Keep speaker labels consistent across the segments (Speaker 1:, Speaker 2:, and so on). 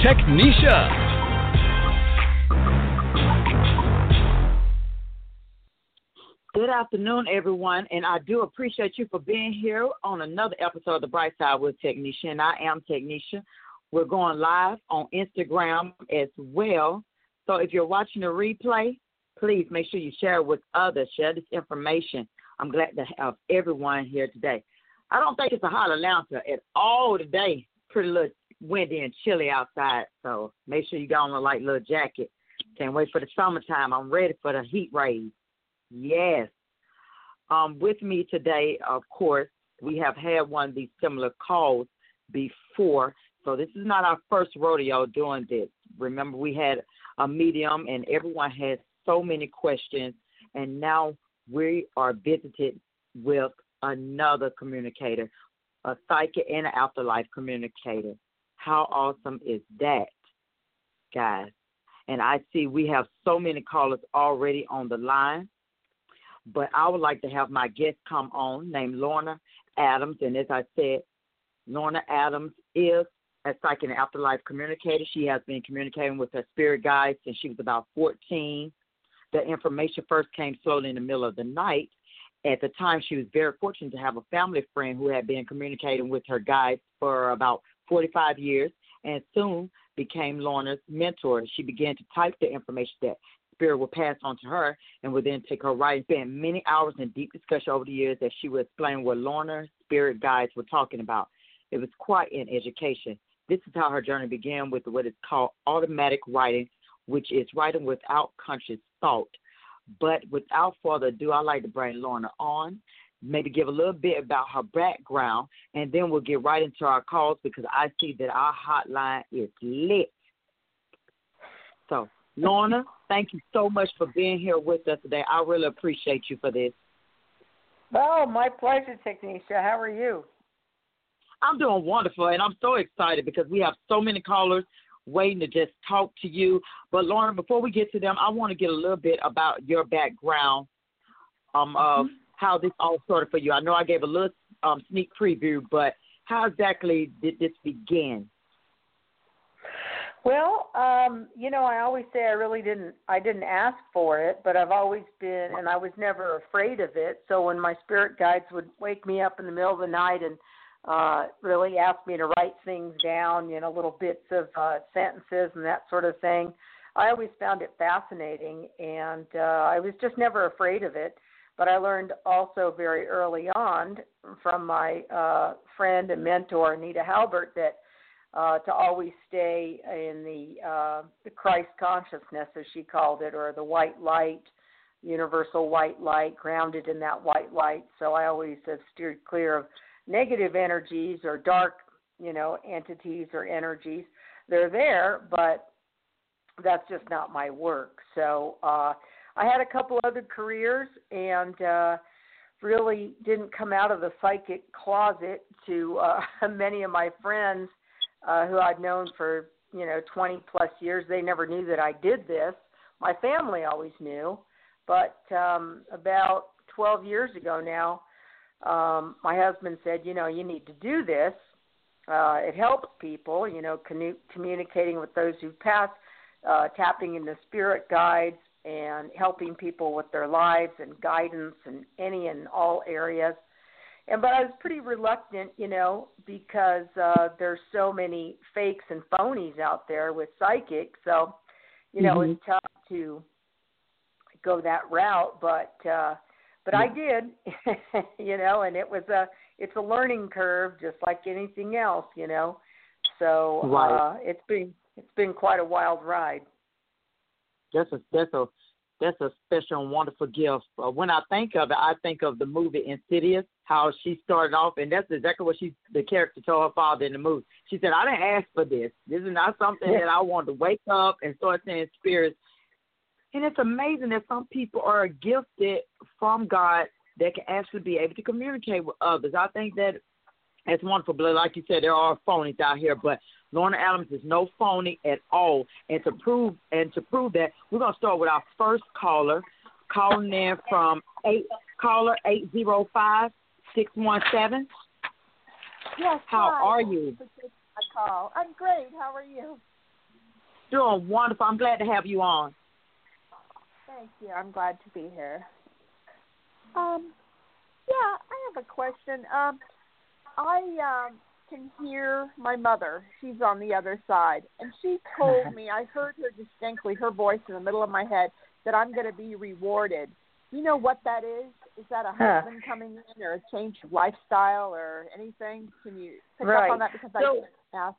Speaker 1: Technisha.
Speaker 2: Good afternoon, everyone, and I do appreciate you for being here on another episode of The Bright Side with Technisha. And I am Technisha. We're going live on Instagram as well. So if you're watching the replay, please make sure you share it with others. Share this information. I'm glad to have everyone here today. I don't think it's a hot Atlanta at all today. Pretty little windy and chilly outside, so make sure you got on a light little jacket. Can't wait for the summertime. I'm ready for the heat rays. Yes. Um, with me today, of course, we have had one of these similar calls before, so this is not our first rodeo doing this. Remember, we had a medium, and everyone had so many questions, and now we are visited with another communicator, a psychic and an afterlife communicator. How awesome is that, guys? And I see we have so many callers already on the line but I would like to have my guest come on named Lorna Adams. And as I said, Lorna Adams is a psychic and afterlife communicator. She has been communicating with her spirit guides since she was about 14. The information first came slowly in the middle of the night. At the time, she was very fortunate to have a family friend who had been communicating with her guides for about 45 years and soon became Lorna's mentor. She began to type the information that spirit would pass on to her and would then take her right. Spent many hours in deep discussion over the years that she would explain what Lorna's spirit guides were talking about. It was quite an education. This is how her journey began with what is called automatic writing, which is writing without conscious thought. But without further ado, I'd like to bring Lorna on, maybe give a little bit about her background, and then we'll get right into our calls because I see that our hotline is lit. So, Lorna, thank you so much for being here with us today. I really appreciate you for this.
Speaker 3: Oh, my pleasure, Technisha. How are you?
Speaker 2: I'm doing wonderful, and I'm so excited because we have so many callers waiting to just talk to you. But Lorna, before we get to them, I want to get a little bit about your background, um, of mm-hmm. How this all started for you. I know I gave a little um, sneak preview, but how exactly did this begin?
Speaker 3: Well, um, you know, I always say I really didn't I didn't ask for it, but I've always been and I was never afraid of it. So when my spirit guides would wake me up in the middle of the night and uh really ask me to write things down, you know, little bits of uh sentences and that sort of thing, I always found it fascinating and uh I was just never afraid of it. But I learned also very early on from my uh friend and mentor Anita Halbert that uh, to always stay in the uh, the Christ consciousness, as she called it, or the white light, universal white light, grounded in that white light. So I always have steered clear of negative energies or dark, you know, entities or energies. They're there, but that's just not my work. So uh, I had a couple other careers and. Uh, really didn't come out of the psychic closet to uh, many of my friends uh, who I'd known for you know 20 plus years. They never knew that I did this. My family always knew, but um, about 12 years ago now, um, my husband said, you know, you need to do this. Uh, it helps people, you know, commu- communicating with those who've passed, uh, tapping into spirit guides, and helping people with their lives and guidance in any and all areas and but I was pretty reluctant, you know, because uh there's so many fakes and phonies out there with psychics. So, you know, mm-hmm. it's tough to go that route, but uh but I did, you know, and it was a it's a learning curve just like anything else, you know. So
Speaker 2: right.
Speaker 3: uh it's been it's been quite a wild ride.
Speaker 2: That's a that's a that's a special and wonderful gift. Uh, when I think of it, I think of the movie Insidious, how she started off, and that's exactly what she, the character, told her father in the movie. She said, "I didn't ask for this. This is not something that I wanted to wake up and start seeing spirits." And it's amazing that some people are gifted from God that can actually be able to communicate with others. I think that it's wonderful, but like you said, there are phonies out here, but Lorna Adams is no phony at all. And to prove and to prove that, we're gonna start with our first caller, calling in from eight caller eight zero five six one seven.
Speaker 4: Yes.
Speaker 2: How
Speaker 4: hi.
Speaker 2: are you?
Speaker 4: Thanks for taking my call. I'm great. How are you?
Speaker 2: Doing wonderful. I'm glad to have you on.
Speaker 4: Thank you. I'm glad to be here. Um, yeah, I have a question. Um, I um can hear my mother. She's on the other side, and she told me I heard her distinctly, her voice in the middle of my head, that I'm going to be rewarded. You know what that is? Is that a
Speaker 3: Huh.
Speaker 4: husband coming in, or a change of lifestyle, or anything? Can you pick
Speaker 3: Right.
Speaker 4: up on that because I
Speaker 3: So-
Speaker 4: didn't ask?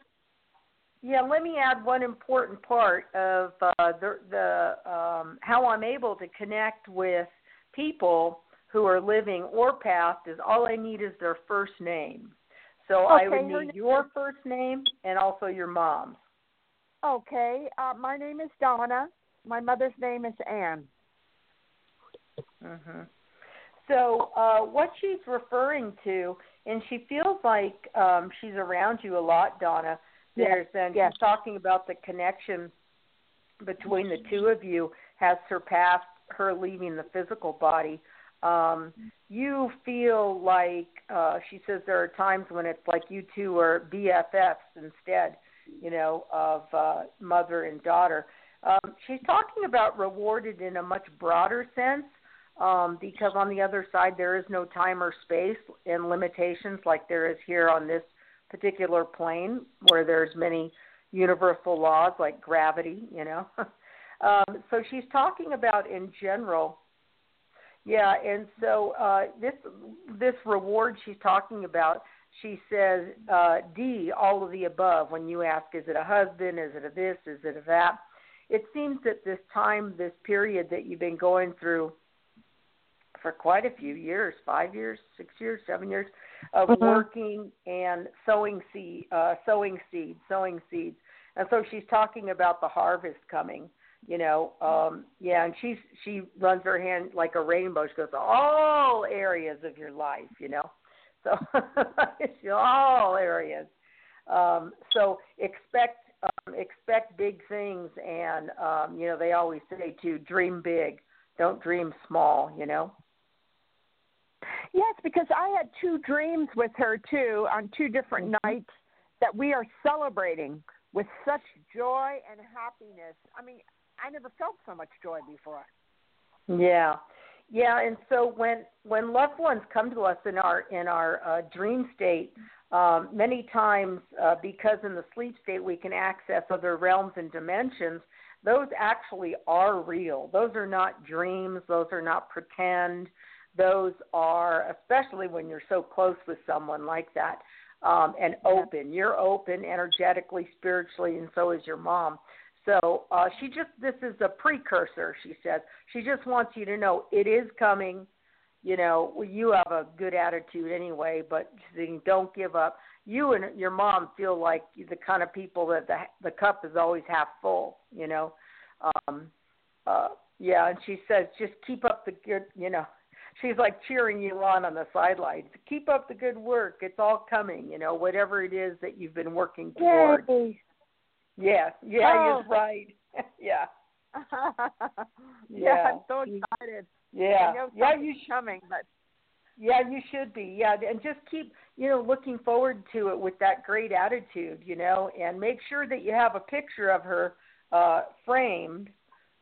Speaker 3: Yeah, let me add one important part of uh, the the um, how I'm able to connect with people who are living or past is all I need is their first name. So I would need your first name and also your mom's.
Speaker 4: Okay. Uh, my name is Donna. My mother's name is Anne.
Speaker 3: hmm So uh, what she's referring to, and she feels like um, she's around you a lot, Donna.
Speaker 4: Yes,
Speaker 3: There's and
Speaker 4: yes.
Speaker 3: she's talking about the connection between the two of you has surpassed her leaving the physical body. Um, you feel like uh, she says there are times when it's like you two are BFFs instead, you know, of uh, mother and daughter. Um, she's talking about rewarded in a much broader sense um, because on the other side there is no time or space and limitations like there is here on this particular plane where there's many universal laws like gravity, you know. um, so she's talking about in general. Yeah, and so uh, this this reward she's talking about, she says uh, D, all of the above. When you ask, is it a husband? Is it a this? Is it a that? It seems that this time, this period that you've been going through for quite a few years five years, six years, seven years of
Speaker 4: Mhm.
Speaker 3: working and sowing seed, uh, sowing seeds, sowing seeds. And so she's talking about the harvest coming. You know, um, yeah, and she's she runs her hand like a rainbow. She goes all areas of your life. You know, so all areas. Um, so expect um, expect big things, and um, you know they always say to dream big, don't dream small. You know.
Speaker 4: Yes, because I had two dreams with her too on two different
Speaker 3: Mhm.
Speaker 4: nights that we are celebrating with such joy and happiness. I mean, I never felt so much joy before.
Speaker 3: Yeah, yeah, and so when when loved ones come to us in our in our uh, dream state, um, many times uh, because in the sleep state we can access other realms and dimensions. Those actually are real. Those are not dreams. Those are not pretend. Those are, especially when you're so close with someone like that, um, and open. You're open energetically, spiritually, and so is your mom. So uh, she just this is a precursor. She says she just wants you to know it is coming. You know, you have a good attitude anyway, but don't give up. You and your mom feel like the kind of people that the the cup is always half full. You know, um, uh, yeah. And she says just keep up the good. You know, she's like cheering you on on the sidelines. Keep up the good work. It's all coming. You know, whatever it is that you've been working toward.
Speaker 4: Yay!
Speaker 3: Yeah, yeah,
Speaker 4: Oh.
Speaker 3: you're right. yeah,
Speaker 4: yeah,
Speaker 3: Yeah.
Speaker 4: I'm so excited.
Speaker 3: yeah, yeah. You sh-
Speaker 4: coming, but
Speaker 3: yeah, you should be. Yeah, and just keep you know looking forward to it with that great attitude, you know, and make sure that you have a picture of her uh framed.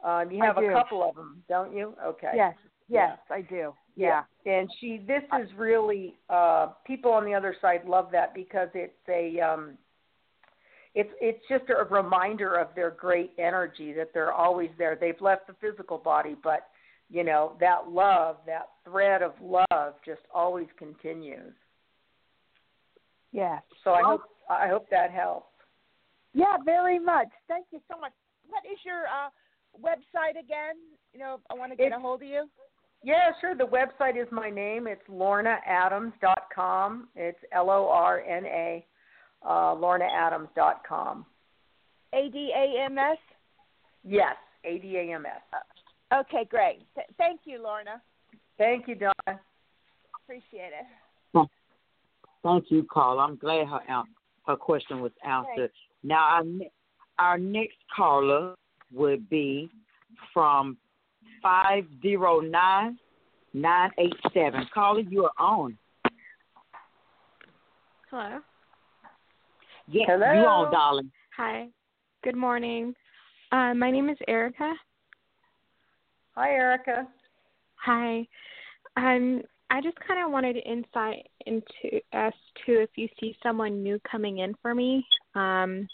Speaker 3: Um, you have a couple of them, don't you? Okay.
Speaker 4: yes,
Speaker 3: Yeah.
Speaker 4: yes, I do. Yeah.
Speaker 3: And she this is really uh people on the other side love that because it's a um it's it's just a reminder of their great energy that they're always there. They've left the physical body, but you know, that love, that thread of love just always continues.
Speaker 4: Yes.
Speaker 3: So I hope I hope that helps.
Speaker 4: Yeah, very much. Thank you so much. What is your uh website again? You know, if I want to get
Speaker 3: It's-
Speaker 4: a hold of you.
Speaker 3: Yeah, sure. The website is my name. It's lornaadams.com. It's L O R N A, uh, lornaadams.com.
Speaker 4: A D A M S.
Speaker 3: Yes, A D A M S.
Speaker 4: Okay, great. Th- thank you, Lorna.
Speaker 3: Thank you, Donna.
Speaker 4: Appreciate it.
Speaker 2: Thank you, Carl. I'm glad her an- her question was answered. Now, our, our next caller would be from five zero nine nine eight seven. Caller, you are on.
Speaker 5: Hello.
Speaker 2: Yes,
Speaker 3: Hello.
Speaker 2: you on, darling.
Speaker 5: Hi. Good morning. Uh, my name is Erica.
Speaker 3: Hi, Erica.
Speaker 5: Hi. Um, I just kind of wanted insight into as to if you see someone new coming in for me, um,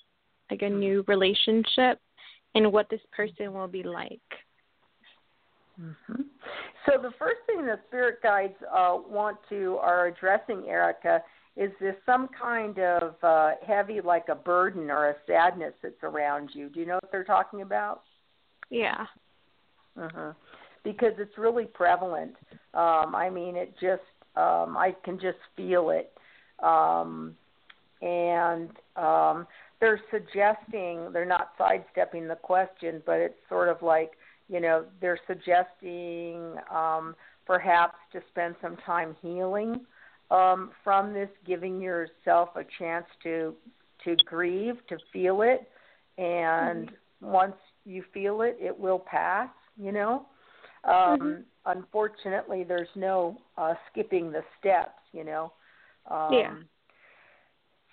Speaker 5: like a new relationship, and what this person will be like.
Speaker 3: hmm So the first thing the spirit guides uh, want to are addressing Erica is this some kind of uh, heavy, like a burden or a sadness that's around you. Do you know what they're talking about?
Speaker 5: Yeah.
Speaker 3: Uh huh. Because it's really prevalent. Um, I mean, it just um, I can just feel it, um, and um, they're suggesting they're not sidestepping the question, but it's sort of like you know they're suggesting um, perhaps to spend some time healing um, from this, giving yourself a chance to to grieve, to feel it, and once you feel it, it will pass. You know. Um,
Speaker 5: Mhm.
Speaker 3: Unfortunately, there's no uh, skipping the steps. You know. Um,
Speaker 5: Yeah.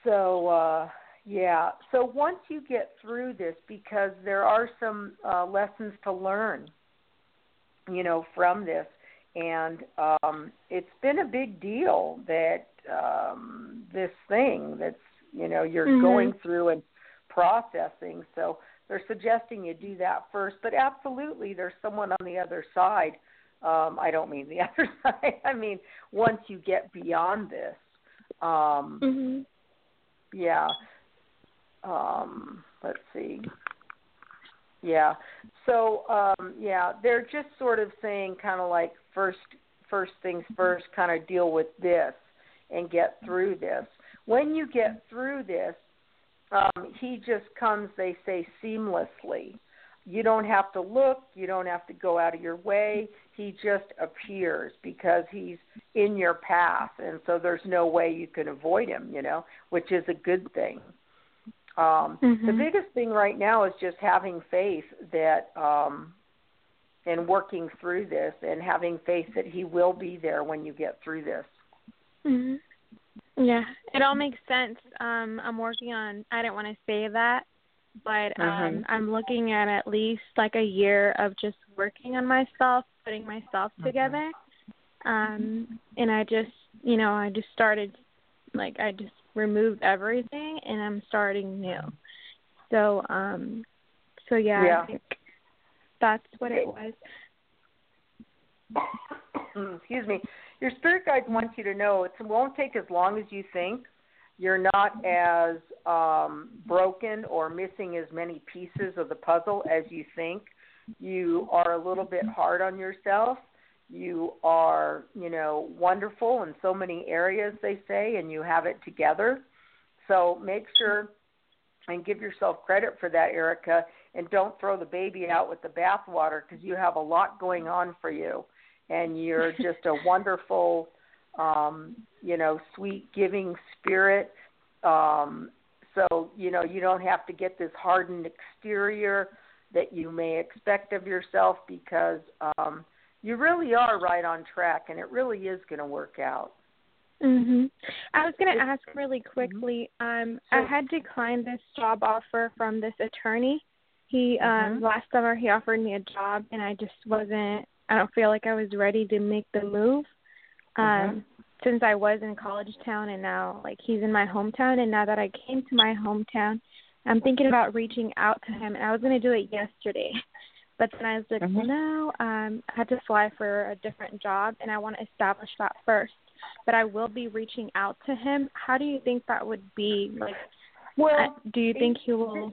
Speaker 3: So uh, yeah. So once you get through this, because there are some uh, lessons to learn, you know, from this, and um, it's been a big deal that um, this thing that's you know you're
Speaker 5: Mhm.
Speaker 3: going through and processing. So they're suggesting you do that first, but absolutely, there's someone on the other side. Um, I don't mean the other side. I mean once you get beyond this. Um,
Speaker 5: Mhm.
Speaker 3: yeah. Um, let's see. Yeah. So um yeah, they're just sort of saying kind of like first first things first, kind of deal with this and get through this. When you get through this, um he just comes they say seamlessly. You don't have to look, you don't have to go out of your way. He just appears because he's in your path and so there's no way you can avoid him, you know, which is a good thing. Um, The
Speaker 5: Mhm.
Speaker 3: biggest thing right now is just having faith that, um, and working through this, and having faith that He will be there when you get through this.
Speaker 5: Mhm. Yeah, it all makes sense. Um, I'm working on. I didn't want to say that, but um,
Speaker 3: Mhm.
Speaker 5: I'm looking at at least like a year of just working on myself, putting myself
Speaker 3: Mhm.
Speaker 5: together. Um, and I just, you know, I just started, like, I just removed everything, and I'm starting new. So, um, so yeah,
Speaker 3: Yeah.
Speaker 5: I think that's what it was.
Speaker 3: Excuse me. Your spirit guides want you to know it won't take as long as you think. You're not as um, broken or missing as many pieces of the puzzle as you think. You are a little bit hard on yourself. You are, you know, wonderful in so many areas, they say, and you have it together. So make sure and give yourself credit for that, Erica, and don't throw the baby out with the bathwater because you have a lot going on for you, and you're just a wonderful, um, you know, sweet, giving spirit. Um, so you know you don't have to get this hardened exterior that you may expect of yourself because um, you really are right on track, and it really is going to work out.
Speaker 5: Mhm. I was going to ask really quickly. Um. I had declined this job offer from this attorney. He um
Speaker 3: Mhm.
Speaker 5: last summer he offered me a job, and I just wasn't. I don't feel like I was ready to make the move. Um,
Speaker 3: Mhm.
Speaker 5: since I was in college town, and now like he's in my hometown, and now that I came to my hometown, I'm thinking about reaching out to him, and I was going to do it yesterday. But then I was like,
Speaker 3: Mhm.
Speaker 5: no, um, I had to fly for a different job, and I want to establish that first but I will be reaching out to him. How do you think that would be? Like,
Speaker 3: Well,
Speaker 5: uh, do you think he will?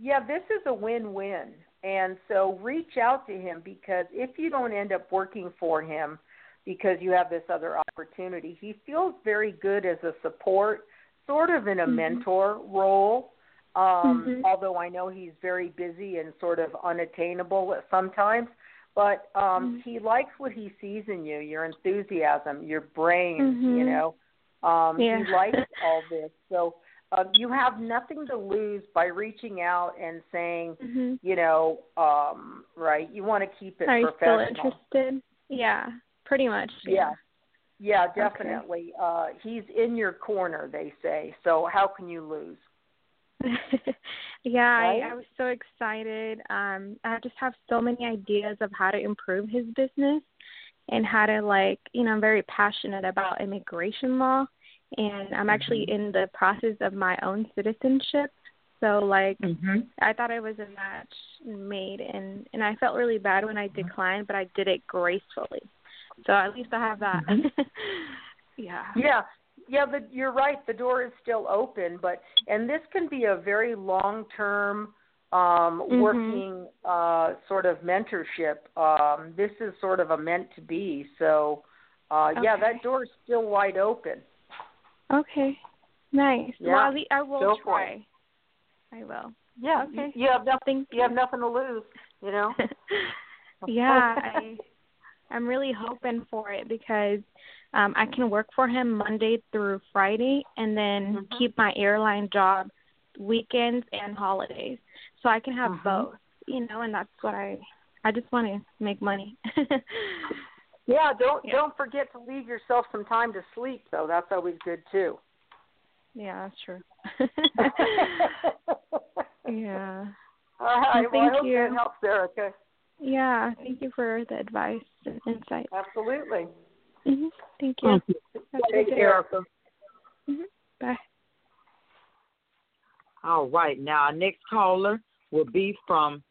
Speaker 3: yeah, this is a win-win. And so reach out to him because if you don't end up working for him because you have this other opportunity, he feels very good as a support, sort of in a
Speaker 5: Mhm.
Speaker 3: mentor role. Um,
Speaker 5: Mhm.
Speaker 3: although I know he's very busy and sort of unattainable sometimes, but um
Speaker 5: Mhm.
Speaker 3: he likes what he sees in you, your enthusiasm, your brains, you
Speaker 5: Mhm.
Speaker 3: know. Um
Speaker 5: Yeah.
Speaker 3: he likes all this. So um, you have nothing to lose by reaching out and saying,
Speaker 5: Mhm.
Speaker 3: you know, um, right, you want to keep it
Speaker 5: Are you still interested? Yeah, pretty much.
Speaker 3: Yeah. Yeah, definitely. Uh he's in your corner, they say. So how can you lose?
Speaker 5: yeah,
Speaker 3: Right?
Speaker 5: I, I was so excited. Um, I just have so many ideas of how to improve his business and how to like, you know, I'm very passionate about immigration law and I'm actually
Speaker 3: Mm-hmm.
Speaker 5: in the process of my own citizenship. So like
Speaker 2: Mhm.
Speaker 5: I thought it was a match made and and I felt really bad when I declined, but I did it gracefully. So at least I have that. yeah.
Speaker 3: Yeah. Yeah, the, you're right. The door is still open, but and this can be a very long-term um
Speaker 5: Mhm.
Speaker 3: working uh sort of mentorship. Um this is sort of a meant to be. So uh yeah, that door is still wide open.
Speaker 5: Okay. Nice.
Speaker 3: Yeah.
Speaker 5: Well, I will
Speaker 3: Go
Speaker 5: try. I will.
Speaker 3: Yeah.
Speaker 5: Okay.
Speaker 3: You have nothing you have nothing to lose, you know.
Speaker 5: yeah, I I'm really hoping for it because um I can work for him Monday through Friday and then
Speaker 3: Mhm.
Speaker 5: keep my airline job weekends and holidays. So I can have
Speaker 3: Mhm.
Speaker 5: both, you know, and that's what I I just want to make money.
Speaker 3: Yeah, don't
Speaker 5: Yeah.
Speaker 3: don't forget to leave yourself some time to sleep though. That's always good too.
Speaker 5: yeah, that's true. yeah.
Speaker 3: All right.
Speaker 5: Well,
Speaker 3: well, I
Speaker 5: thank
Speaker 3: hope
Speaker 5: you.
Speaker 3: that helps, Erica.
Speaker 5: Yeah, thank you for the advice and insight.
Speaker 3: Absolutely.
Speaker 5: Hmm Thank you. Have a
Speaker 3: Take
Speaker 5: good day.
Speaker 3: care.
Speaker 5: hmm Bye.
Speaker 2: All right. Now, our next caller will be from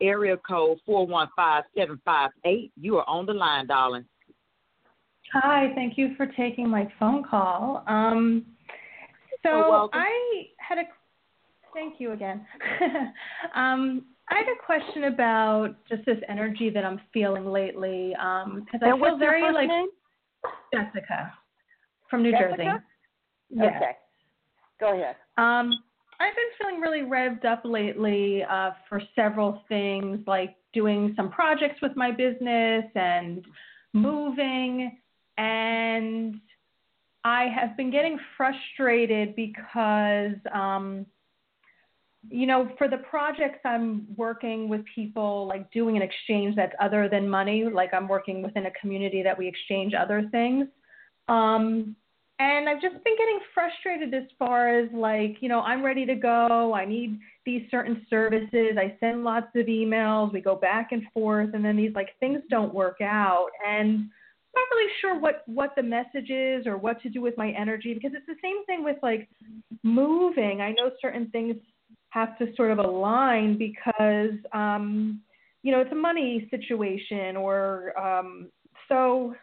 Speaker 2: area code 415758. You are on the line, darling.
Speaker 6: Hi, thank you for taking my phone call. Um, so I had a thank you again. um, I had a question about just this energy that I'm feeling lately because I feel very like
Speaker 3: name?
Speaker 6: Jessica from New
Speaker 3: Jessica?
Speaker 6: Jersey. Yes.
Speaker 3: Okay. Go ahead.
Speaker 6: Um, I've been feeling really revved up lately uh, for several things, like doing some projects with my business and moving. And I have been getting frustrated because, um, you know, for the projects I'm working with people, like doing an exchange that's other than money, like I'm working within a community that we exchange other things. Um, and I've just been getting frustrated as far as like, you know, I'm ready to go. I need these certain services. I send lots of emails. We go back and forth, and then these like things don't work out. And I'm not really sure what what the message is or what to do with my energy because it's the same thing with like moving. I know certain things have to sort of align because um, you know it's a money situation or um, so.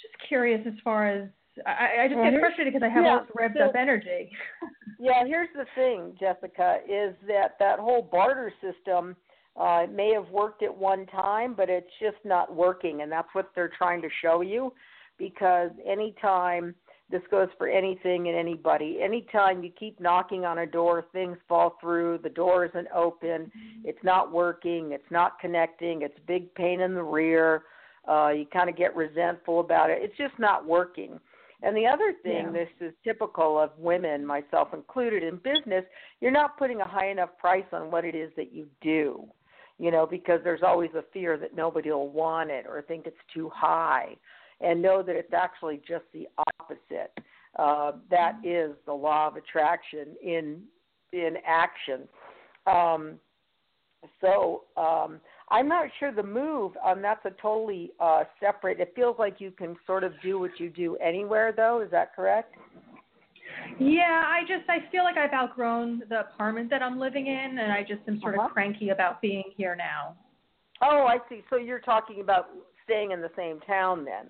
Speaker 6: Just curious as far as I, I just get frustrated because I have
Speaker 3: Yeah,
Speaker 6: all this revved
Speaker 3: so-
Speaker 6: up energy.
Speaker 3: Yeah, here's the thing, Jessica, is that that whole barter system uh, may have worked at one time, but it's just not working, and that's what they're trying to show you. Because anytime this goes for anything and anybody, anytime you keep knocking on a door, things fall through, the door isn't open, it's not working, it's not connecting, it's a big pain in the rear. Uh, you kind of get resentful about it. It's just not working. And the other thing,
Speaker 6: Yeah.
Speaker 3: this is typical of women, myself included, in business, you're not putting a high enough price on what it is that you do, you know, because there's always a fear that nobody will want it or think it's too high. And know that it's actually just the opposite. Uh, that is the law of attraction in in action. Um, so um, I'm not sure the move. Um, that's a totally uh, separate. It feels like you can sort of do what you do anywhere, though. Is that correct?
Speaker 6: Yeah, I just I feel like I've outgrown the apartment that I'm living in, and I just am sort
Speaker 3: Uh-huh.
Speaker 6: of cranky about being here now.
Speaker 3: Oh, I see. So you're talking about staying in the same town then?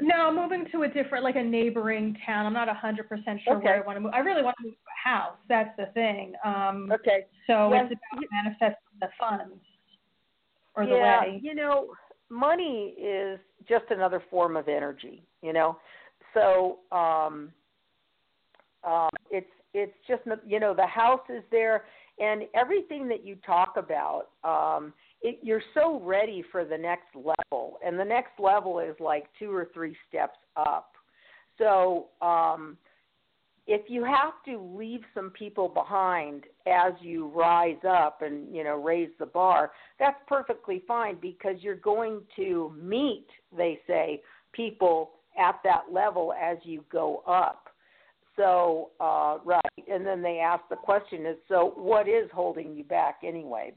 Speaker 6: No, moving to a different, like a neighboring town. I'm not a hundred percent sure
Speaker 3: Okay.
Speaker 6: where I want to move. I really want to move to a house. That's the thing. Um,
Speaker 3: Okay.
Speaker 6: so
Speaker 3: Yes,
Speaker 6: it's about manifesting the funds or the
Speaker 3: yeah,
Speaker 6: way.
Speaker 3: you know, money is just another form of energy, you know. So, um um it's it's just you know, the house is there and everything that you talk about um it, you're so ready for the next level and the next level is like two or three steps up. So, um if you have to leave some people behind as you rise up and you know raise the bar that's perfectly fine because you're going to meet they say people at that level as you go up so uh right and then they ask the question is so what is holding you back anyway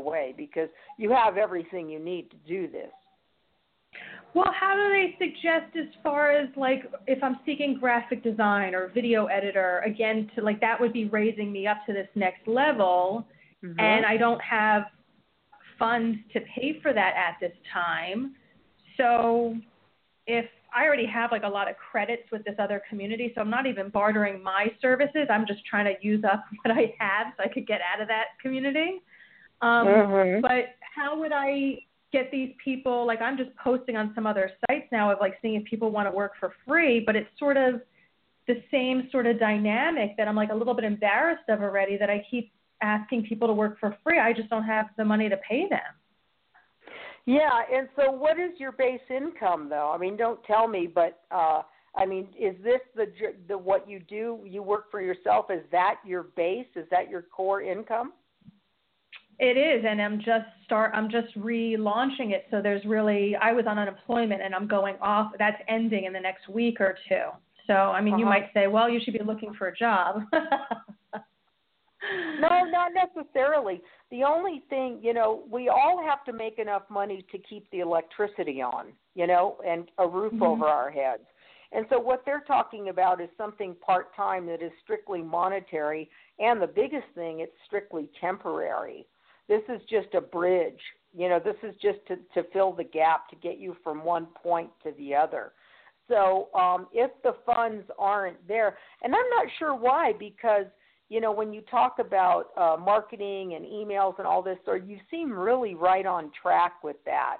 Speaker 3: way because you have everything you need to do this
Speaker 6: Well, how do they suggest as far as like if I'm seeking graphic design or video editor again to like that would be raising me up to this next level
Speaker 3: Mm-hmm.
Speaker 6: and I don't have funds to pay for that at this time. So if I already have like a lot of credits with this other community, so I'm not even bartering my services. I'm just trying to use up what I have so I could get out of that community. Um,
Speaker 3: Mhm.
Speaker 6: But how would I get these people? Like I'm just posting on some other sites now of like seeing if people want to work for free, but it's sort of the same sort of dynamic that I'm like a little bit embarrassed of already that I keep asking people to work for free. I just don't have the money to pay them.
Speaker 3: Yeah, and so what is your base income though? I mean, don't tell me, but uh I mean, is this the the what you do? You work for yourself. Is that your base? Is that your core income?
Speaker 6: It is, and I'm just start. I'm just relaunching it. So there's really. I was on unemployment, and I'm going off. That's ending in the next week or two. So I mean, you
Speaker 3: Uh-huh.
Speaker 6: might say, well, you should be looking for a job.
Speaker 3: No, not necessarily. The only thing, you know, we all have to make enough money to keep the electricity on, you know, and a roof
Speaker 6: Mhm.
Speaker 3: over our heads. And so what they're talking about is something part-time that is strictly monetary, and the biggest thing, it's strictly temporary. This is just a bridge. You know, this is just to to fill the gap to get you from one point to the other. So, um if the funds aren't there, and I'm not sure why because you know, when you talk about uh, marketing and emails and all this, or you seem really right on track with that.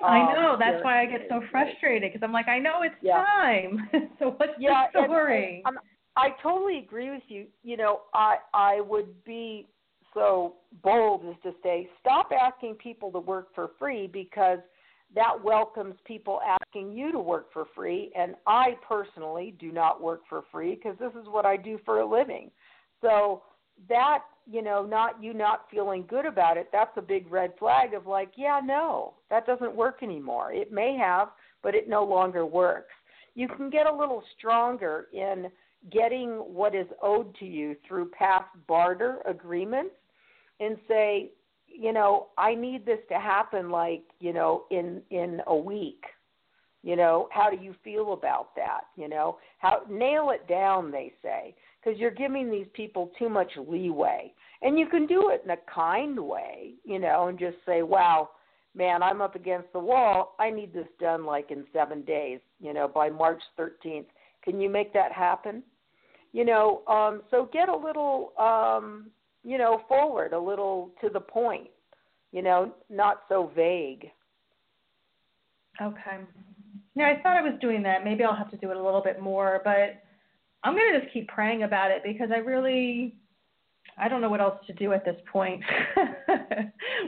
Speaker 6: I
Speaker 3: Um,
Speaker 6: know. That's why I get so frustrated because I'm like, I know it's
Speaker 3: Yeah.
Speaker 6: time. so what's
Speaker 3: Yeah,
Speaker 6: the
Speaker 3: and-
Speaker 6: story?
Speaker 3: and I totally agree with you. You know, I I would be so bold as to say, stop asking people to work for free because that welcomes people asking you to work for free. And I personally do not work for free because this is what I do for a living. So that, you know, not you not feeling good about it, that's a big red flag of like, yeah, no, that doesn't work anymore. It may have, but it no longer works. You can get a little stronger in getting what is owed to you through past barter agreements and say, you know, I need this to happen like, you know, in in a week. You know, how do you feel about that? You know, how nail it down they say because you're giving these people too much leeway. And you can do it in a kind way, you know, and just say, "Wow, man, I'm up against the wall. I need this done like in 7 days, you know, by March 13th. Can you make that happen?" You know, um so get a little um you know, forward, a little to the point. You know, not so vague.
Speaker 6: Okay. Yeah, I thought I was doing that. Maybe I'll have to do it a little bit more, but I'm gonna just keep praying about it because I really I don't know what else to do at this point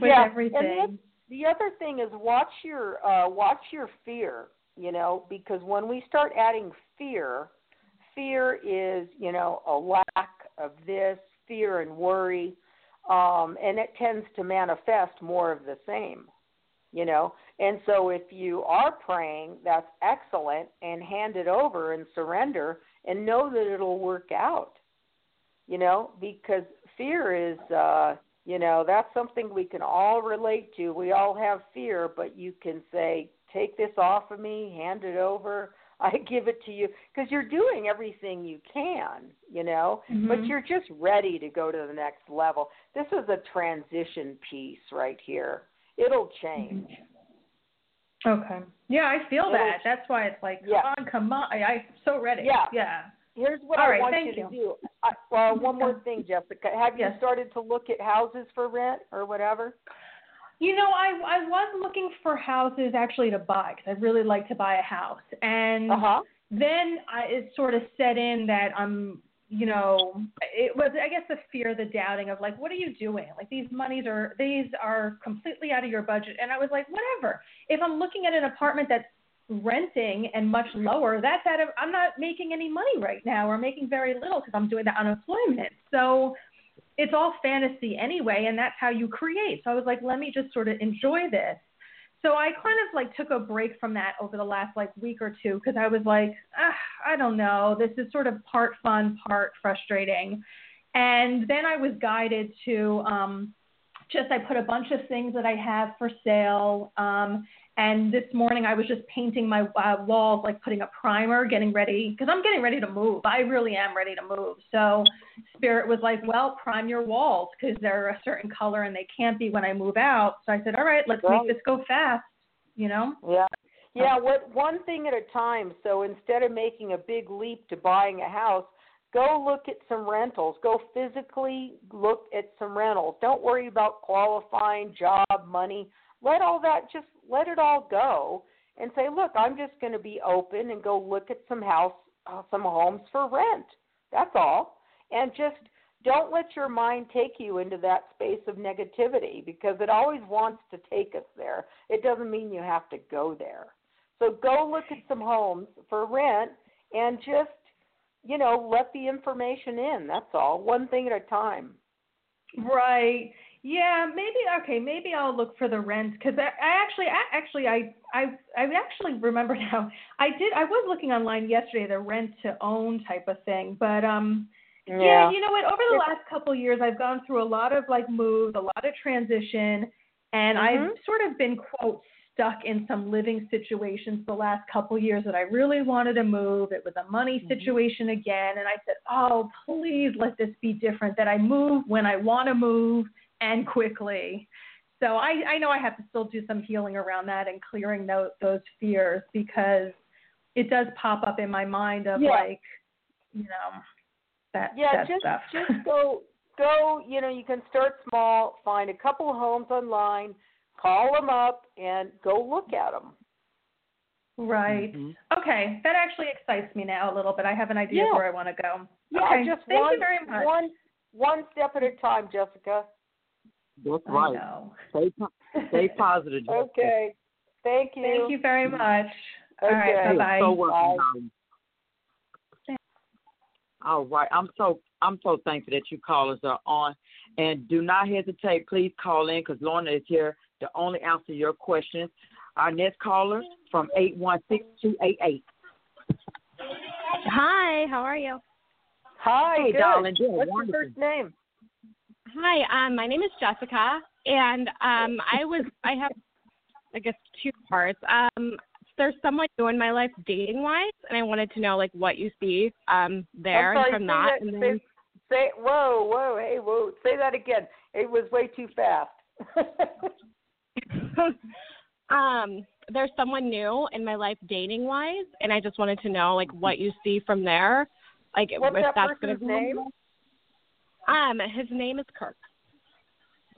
Speaker 6: with
Speaker 3: yeah,
Speaker 6: everything.
Speaker 3: And the, the other thing is watch your uh watch your fear, you know, because when we start adding fear, fear is, you know, a lack of this, fear and worry, um, and it tends to manifest more of the same. You know, and so if you are praying, that's excellent, and hand it over and surrender, and know that it'll work out. You know, because fear is, uh, you know, that's something we can all relate to. We all have fear, but you can say, "Take this off of me, hand it over." I give it to you because you're doing everything you can, you know,
Speaker 6: Mhm.
Speaker 3: but you're just ready to go to the next level. This is a transition piece right here. It'll change.
Speaker 6: Okay. Yeah, I feel
Speaker 3: It'll-
Speaker 6: that. That's why it's like,
Speaker 3: Yeah.
Speaker 6: come on, come on. I, I'm so ready.
Speaker 3: Yeah.
Speaker 6: Yeah.
Speaker 3: Here's what
Speaker 6: All
Speaker 3: I
Speaker 6: right,
Speaker 3: want you,
Speaker 6: you.
Speaker 3: to do. I, well, one more thing, Jessica. Have you started to look at houses for rent or whatever?
Speaker 6: You know, I I was looking for houses actually to buy because I'd really like to buy a house, and
Speaker 3: Uh huh.
Speaker 6: then I, it sort of set in that I'm, you know, it was I guess the fear, the doubting of like, what are you doing? Like these monies are these are completely out of your budget, and I was like, whatever. If I'm looking at an apartment that's renting and much lower, that's out of I'm not making any money right now, or making very little because I'm doing the unemployment. So it's all fantasy anyway, and that's how you create. So I was like, let me just sort of enjoy this. So I kind of like took a break from that over the last like week or two because I was like, I don't know, this is sort of part fun, part frustrating. And then I was guided to um, just I put a bunch of things that I have for sale. Um, and this morning I was just painting my uh, walls, like putting a primer, getting ready because I'm getting ready to move. I really am ready to move. So Spirit was like, well, prime your walls because they're a certain color and they can't be when I move out. So I said, all right, let's
Speaker 3: Right.
Speaker 6: make this go fast. You know?
Speaker 3: Yeah. Yeah, what one thing at a time. So instead of making a big leap to buying a house, go look at some rentals. Go physically look at some rentals. Don't worry about qualifying, job, money. Let all that just let it all go and say, "Look, I'm just going to be open and go look at some house uh, some homes for rent." That's all. And just don't let your mind take you into that space of negativity because it always wants to take us there. It doesn't mean you have to go there. So go look at some homes for rent and just, you know, let the information in. That's all. One thing at a time.
Speaker 6: Right. Yeah, maybe okay, maybe I'll look for the rent cuz I, I actually I actually I I I actually remember now. I did I was looking online yesterday the rent to own type of thing, but um yeah, you know what? Over the last couple of years I've gone through a lot of like moves, a lot of transition, and I've
Speaker 3: Mhm.
Speaker 6: sort of been quote stuck in some living situations the last couple of years that I really wanted to move. It was a money situation again, and I said, "Oh, please let this be different. That I move when I want to move and quickly." So I, I know I have to still do some healing around that and clearing those those fears because it does pop up in my mind of
Speaker 3: Yeah.
Speaker 6: like, you know, that
Speaker 3: yeah,
Speaker 6: that
Speaker 3: just
Speaker 6: stuff.
Speaker 3: just go go. You know, you can start small. Find a couple homes online, call them up, and go look at them.
Speaker 6: right.
Speaker 2: Mhm.
Speaker 6: Okay, that actually excites me now a little bit. I have an idea
Speaker 3: Yeah.
Speaker 6: of where I want to go.
Speaker 3: Yeah,
Speaker 6: okay,
Speaker 3: just
Speaker 6: thank
Speaker 3: one
Speaker 6: you very much.
Speaker 3: one one step at a time, Jessica.
Speaker 2: That's
Speaker 6: I
Speaker 2: right.
Speaker 6: know.
Speaker 2: Stay, stay positive.
Speaker 3: Okay. Thank you.
Speaker 6: Thank you very much. All right, bye bye.
Speaker 2: So welcome,
Speaker 3: Bye.
Speaker 2: darling. All right. I'm so I'm so thankful that you callers are on, and do not hesitate. Please call in because Lorna is here to only answer your questions. Our next caller from eight one six two eight eight.
Speaker 5: Hi, how are you?
Speaker 3: Hi,
Speaker 2: Hey,
Speaker 3: good.
Speaker 2: darling.
Speaker 3: What's
Speaker 2: wonderful.
Speaker 3: your first name?
Speaker 5: Hi, um, my name is Jessica, and um, I was I have I guess two parts. Um, there's someone new in my life dating wise, and I wanted to know like what you see um there and from that,
Speaker 3: that-
Speaker 5: and
Speaker 3: say,
Speaker 5: then
Speaker 3: say whoa, whoa, hey, whoa. Say that again. It was way too fast.
Speaker 5: um, there's someone new in my life dating wise, and I just wanted to know like what you see from there, like
Speaker 3: What's
Speaker 5: if
Speaker 3: that
Speaker 5: that's gonna be
Speaker 3: name?
Speaker 5: Um, his name is Kirk.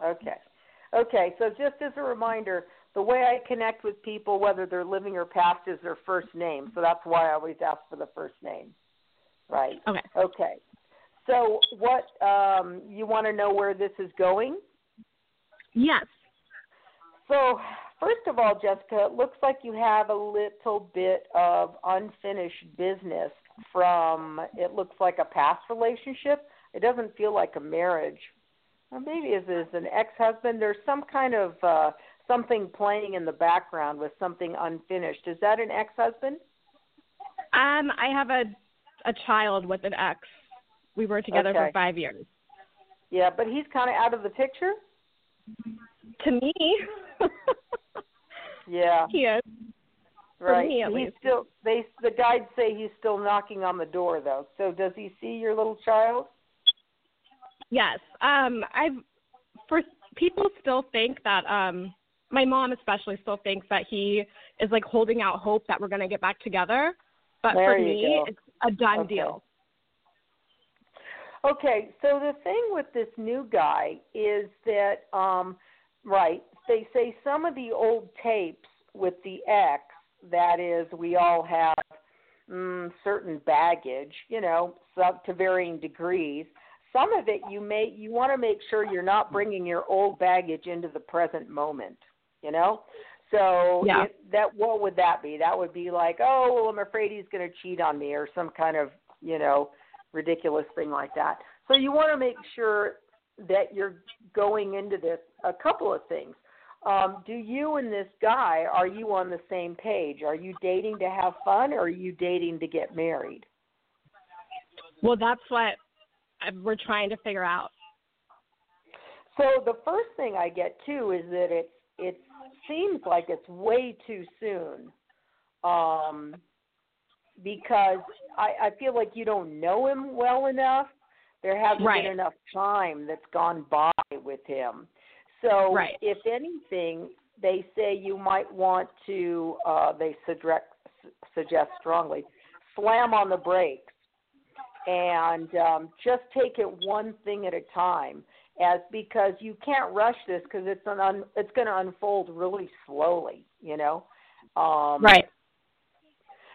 Speaker 3: Okay. Okay, so just as a reminder, the way I connect with people, whether they're living or past, is their first name. So that's why I always ask for the first name. Right.
Speaker 5: Okay.
Speaker 3: Okay. So what um you want to know where this is going?
Speaker 5: Yes.
Speaker 3: So, first of all, Jessica, it looks like you have a little bit of unfinished business from it looks like a past relationship. It doesn't feel like a marriage. Or maybe it is an ex-husband. There's some kind of uh something playing in the background with something unfinished. Is that an ex-husband?
Speaker 5: Um, I have a a child with an ex. We were together
Speaker 3: Okay.
Speaker 5: for five years.
Speaker 3: Yeah, but he's kind of out of the picture.
Speaker 5: To me,
Speaker 3: Yeah,
Speaker 5: he is.
Speaker 3: Right.
Speaker 5: me,
Speaker 3: he's
Speaker 5: least.
Speaker 3: still they the guides say he's still knocking on the door though. So does he see your little child?
Speaker 5: Yes. Um, I've for people still think that um
Speaker 7: my mom especially still thinks that he is like holding out hope that we're going to get back together. But
Speaker 3: there
Speaker 7: for me,
Speaker 3: go.
Speaker 7: it's a done
Speaker 3: Okay.
Speaker 7: deal.
Speaker 3: Okay, so the thing with this new guy is that, um, right, they say some of the old tapes with the ex, that is, we all have mm, certain baggage, you know, sub to varying degrees. Some of it you may you want to make sure you're not bringing your old baggage into the present moment, you know. So
Speaker 7: Yeah.
Speaker 3: it, that what would that be? That would be like, oh, well, I'm afraid he's going to cheat on me, or some kind of, you know, ridiculous thing like that. So you want to make sure that you're going into this a couple of things. Um, do you and this guy are you on the same page? Are you dating to have fun, or are you dating to get married?
Speaker 7: Well, that's what we're trying to figure out.
Speaker 3: So the first thing I get too is that it it seems like it's way too soon, um, because I, I feel like you don't know him well enough. There hasn't
Speaker 7: Right.
Speaker 3: been enough time that's gone by with him. So
Speaker 7: Right.
Speaker 3: if anything, they say you might want to. Uh, they suggest suggest strongly slam on the brakes and um, just take it one thing at a time as because you can't rush this because it's an un, it's going to unfold really slowly you know um
Speaker 7: Right.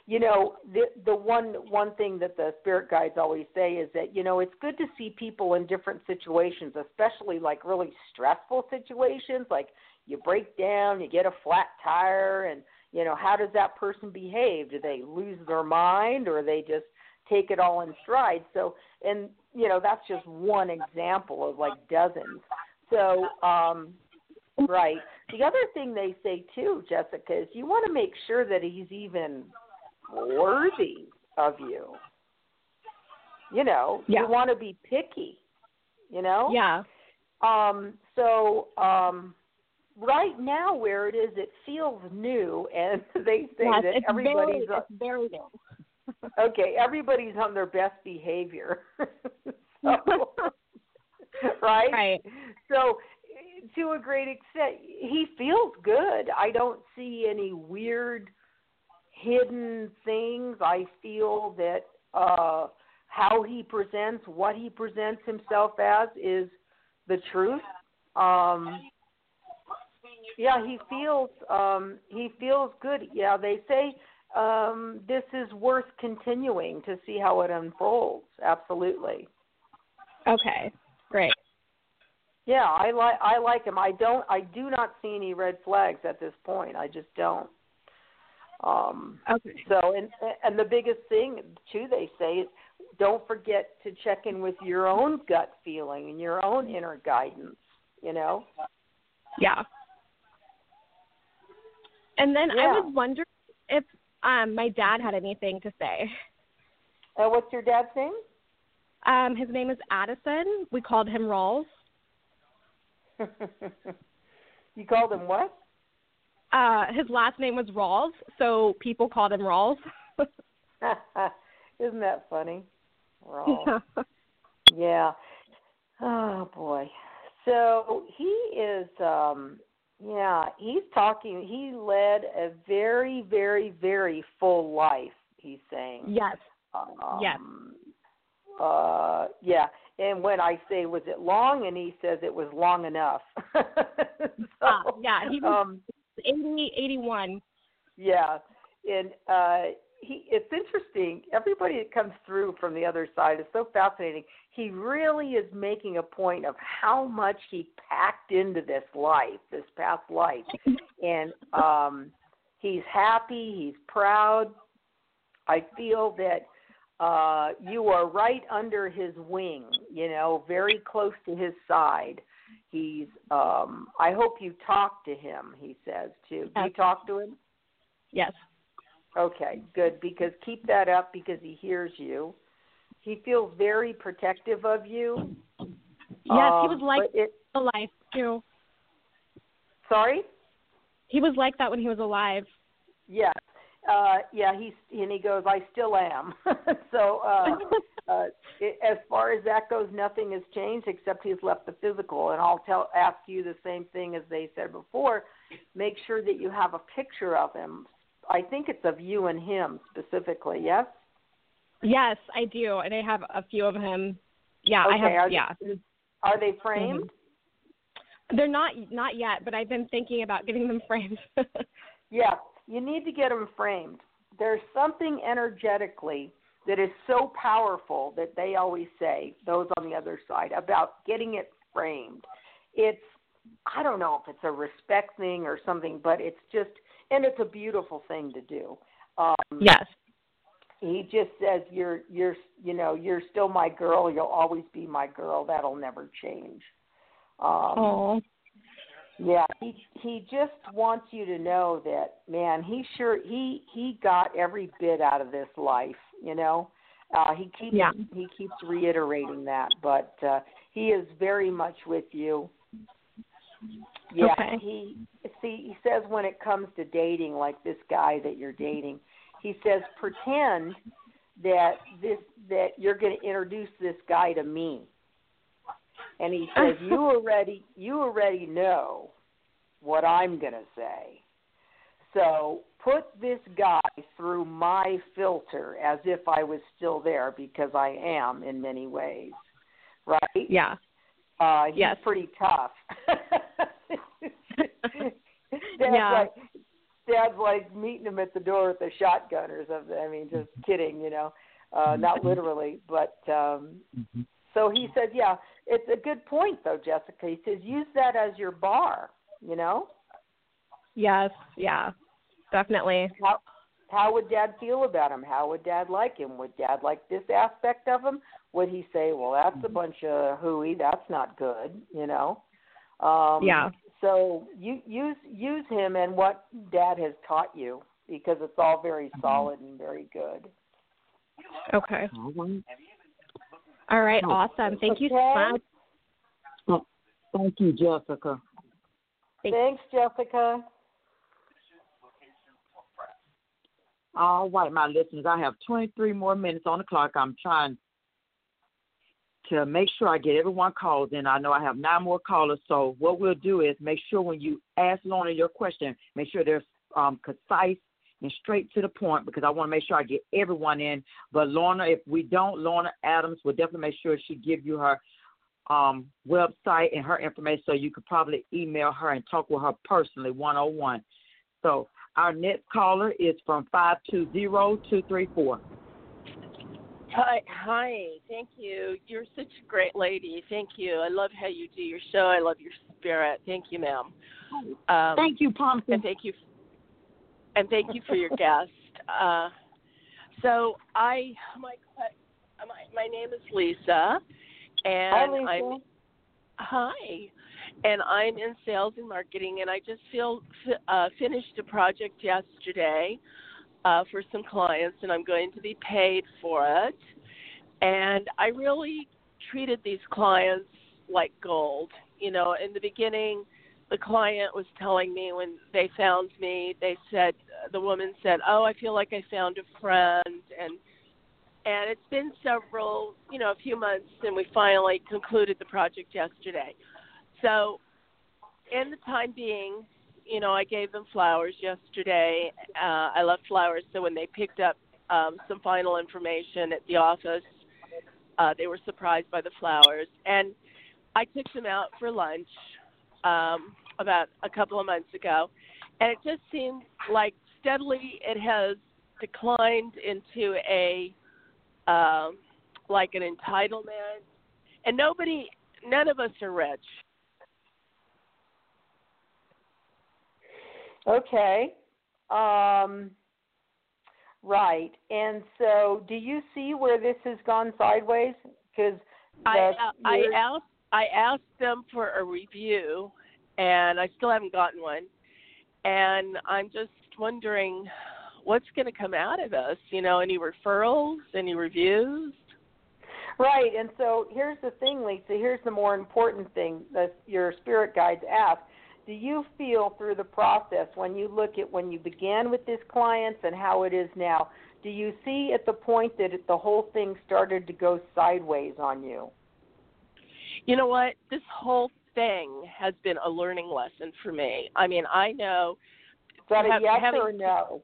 Speaker 3: you know the the one one thing that the spirit guides always say is that you know it's good to see people in different situations especially like really stressful situations like you break down you get a flat tire and you know how does that person behave do they lose their mind or they just take it all in stride so and you know that's just one example of like dozens so um right the other thing they say too jessica is you want to make sure that he's even worthy of you you know
Speaker 7: Yeah.
Speaker 3: you want to be picky you know
Speaker 7: Yeah.
Speaker 3: um so um right now where it is it feels new and they say
Speaker 7: Yes,
Speaker 3: that
Speaker 7: it's
Speaker 3: everybody's
Speaker 7: very, it's very new.
Speaker 3: okay, everybody's on their best behavior. so, right?
Speaker 7: Right.
Speaker 3: So, to a great extent, he feels good. I don't see any weird hidden things. I feel that uh how he presents, what he presents himself as is the truth. Um yeah, he feels um he feels good. Yeah, they say um this is worth continuing to see how it unfolds. Absolutely.
Speaker 7: Okay. Great.
Speaker 3: Yeah, I like I like him. I don't I do not see any red flags at this point. I just don't. Um
Speaker 7: Okay.
Speaker 3: so and and the biggest thing too they say is don't forget to check in with your own gut feeling and your own inner guidance, you know?
Speaker 7: Yeah. And then
Speaker 3: Yeah.
Speaker 7: I was wondering if um my dad had anything to say.
Speaker 3: Uh, what's your dad's name?
Speaker 7: Um his name is Addison. We called him Rawls.
Speaker 3: you called him what?
Speaker 7: Uh his last name was Rawls, so people called him Rawls.
Speaker 3: Isn't that funny? Raw. Yeah. Oh boy. So he is um yeah, he's talking he led a very, very, very full life, he's saying.
Speaker 7: yes.
Speaker 3: Um
Speaker 7: Yes.
Speaker 3: uh yeah. And when I say was it long and he says it was long enough. so,
Speaker 7: Ah, yeah, he was
Speaker 3: um
Speaker 7: eighty eighty one.
Speaker 3: yeah, and uh, he it's interesting. Everybody that comes through from the other side is so fascinating. He really is making a point of how much he packed into this life, this past life, and um, he's happy. He's proud. I feel that uh, you are right under his wing. You know, very close to his side. He's. Um, I hope you talk to him. He says too. Do you talk to him?
Speaker 7: Yes.
Speaker 3: Okay, good. Because keep that up because he hears you. He feels very protective of you.
Speaker 7: Yes, he was
Speaker 3: Um,
Speaker 7: like
Speaker 3: it.
Speaker 7: alive too.
Speaker 3: Sorry.
Speaker 7: He was like that when he was alive.
Speaker 3: Yes. uh, yeah, he's and he goes, I still am. so uh, uh, it, as far as that goes, nothing has changed except he's left the physical. And I'll tell ask you the same thing as they said before. Make sure that you have a picture of him. I think it's of you and him specifically. Yes.
Speaker 7: Yes, I do, and I have a few of him. Yeah,
Speaker 3: okay,
Speaker 7: I have.
Speaker 3: Are
Speaker 7: yeah.
Speaker 3: They, are they framed?
Speaker 7: Mm-hmm. They're not not yet, but I've been thinking about getting them framed.
Speaker 3: yeah, you need to get them framed. There's something energetically that is so powerful that they always say, those on the other side, about getting it framed. It's, I don't know if it's a respect thing or something, but it's just, and it's a beautiful thing to do. Um,
Speaker 7: yes.
Speaker 3: He just says, "You're, you're, you know, you're still my girl. You'll always be my girl. That'll never change." Um,
Speaker 7: oh.
Speaker 3: Yeah, he he just wants you to know that man, he sure he he got every bit out of this life, you know. Uh he keeps
Speaker 7: yeah.
Speaker 3: he keeps reiterating that, but uh he is very much with you. Yeah,
Speaker 7: okay.
Speaker 3: he see he says when it comes to dating like this guy that you're dating, he says pretend that this that you're going to introduce this guy to me and he says you already you already know what I'm going to say. So put this guy through my filter as if I was still there because I am in many ways. Right?
Speaker 7: Yeah.
Speaker 3: Uh he's
Speaker 7: yes.
Speaker 3: pretty tough. Dad's
Speaker 7: yeah.
Speaker 3: like Dad's like meeting him at the door with a shotgun or something. I mean, just kidding, you know. Uh not literally, but um
Speaker 2: Mm-hmm.
Speaker 3: so he says, yeah, it's a good point though, Jessica. He says use that as your bar, you know?
Speaker 7: Yes, yeah. Definitely.
Speaker 3: How how would dad feel about him? How would dad like him? Would dad like this aspect of him? Would he say, "Well, that's a mm-hmm. bunch of hooey. That's not good," you know? Um
Speaker 7: Yeah.
Speaker 3: So you use use him and what dad has taught you because it's all very mm-hmm. solid and very good.
Speaker 7: Okay.
Speaker 2: All right.
Speaker 7: All right.
Speaker 2: Oh.
Speaker 7: Awesome. Thank you so
Speaker 3: Okay.
Speaker 7: much.
Speaker 2: Oh, thank you, Jessica.
Speaker 7: Thanks.
Speaker 3: Thanks, Jessica.
Speaker 2: All right, my listeners, I have 23 more minutes on the clock. I'm trying to make sure I get everyone called in. I know I have nine more callers, so what we'll do is make sure when you ask Lorna your question, make sure they're um, concise and straight to the point because I want to make sure I get everyone in. But Lorna, if we don't, Lorna Adams will definitely make sure she give you her um, website and her information so you could probably email her and talk with her personally one on one. So our next caller is from five two zero two three four.
Speaker 8: Hi, hi. Thank you. You're such a great lady. Thank you. I love how you do your show. I love your spirit. Thank you, ma'am. Um,
Speaker 2: Thank you, Pumpkin.
Speaker 8: and thank you, and thank you for your guest. Uh, so I, my, my, my name is Lisa, and
Speaker 3: Hi, Lisa.
Speaker 8: I'm hi, and I'm in sales and marketing, and I just feel uh, finished a project yesterday uh, for some clients, and I'm going to be paid for it. And I really treated these clients like gold. You know, in the beginning, the client was telling me when they found me, they said the woman said, "Oh, I feel like I found a friend," and and it's been several, you know, a few months, and we finally concluded the project yesterday. So, in the time being, you know, I gave them flowers yesterday. Uh, I left flowers so when they picked up um, some final information at the office, uh, they were surprised by the flowers. And I took them out for lunch um, about a couple of months ago, and it just seemed like steadily it has declined into a um, like an entitlement. And nobody, none of us are rich.
Speaker 3: Okay. Um, right. And so, do you see where this has gone sideways? Because
Speaker 8: I I asked I asked them for a review, and I still haven't gotten one. And I'm just wondering what's going to come out of this. You know, any referrals, any reviews?
Speaker 3: Right. And so here's the thing, Lisa. Here's the more important thing that your spirit guides ask. Do you feel through the process when you look at when you began with these clients and how it is now? Do you see at the point that it, the whole thing started to go sideways on you?
Speaker 8: You know what? This whole thing has been a learning lesson for me. I mean, I know.
Speaker 3: Is that a
Speaker 8: have,
Speaker 3: yes
Speaker 8: having,
Speaker 3: or no?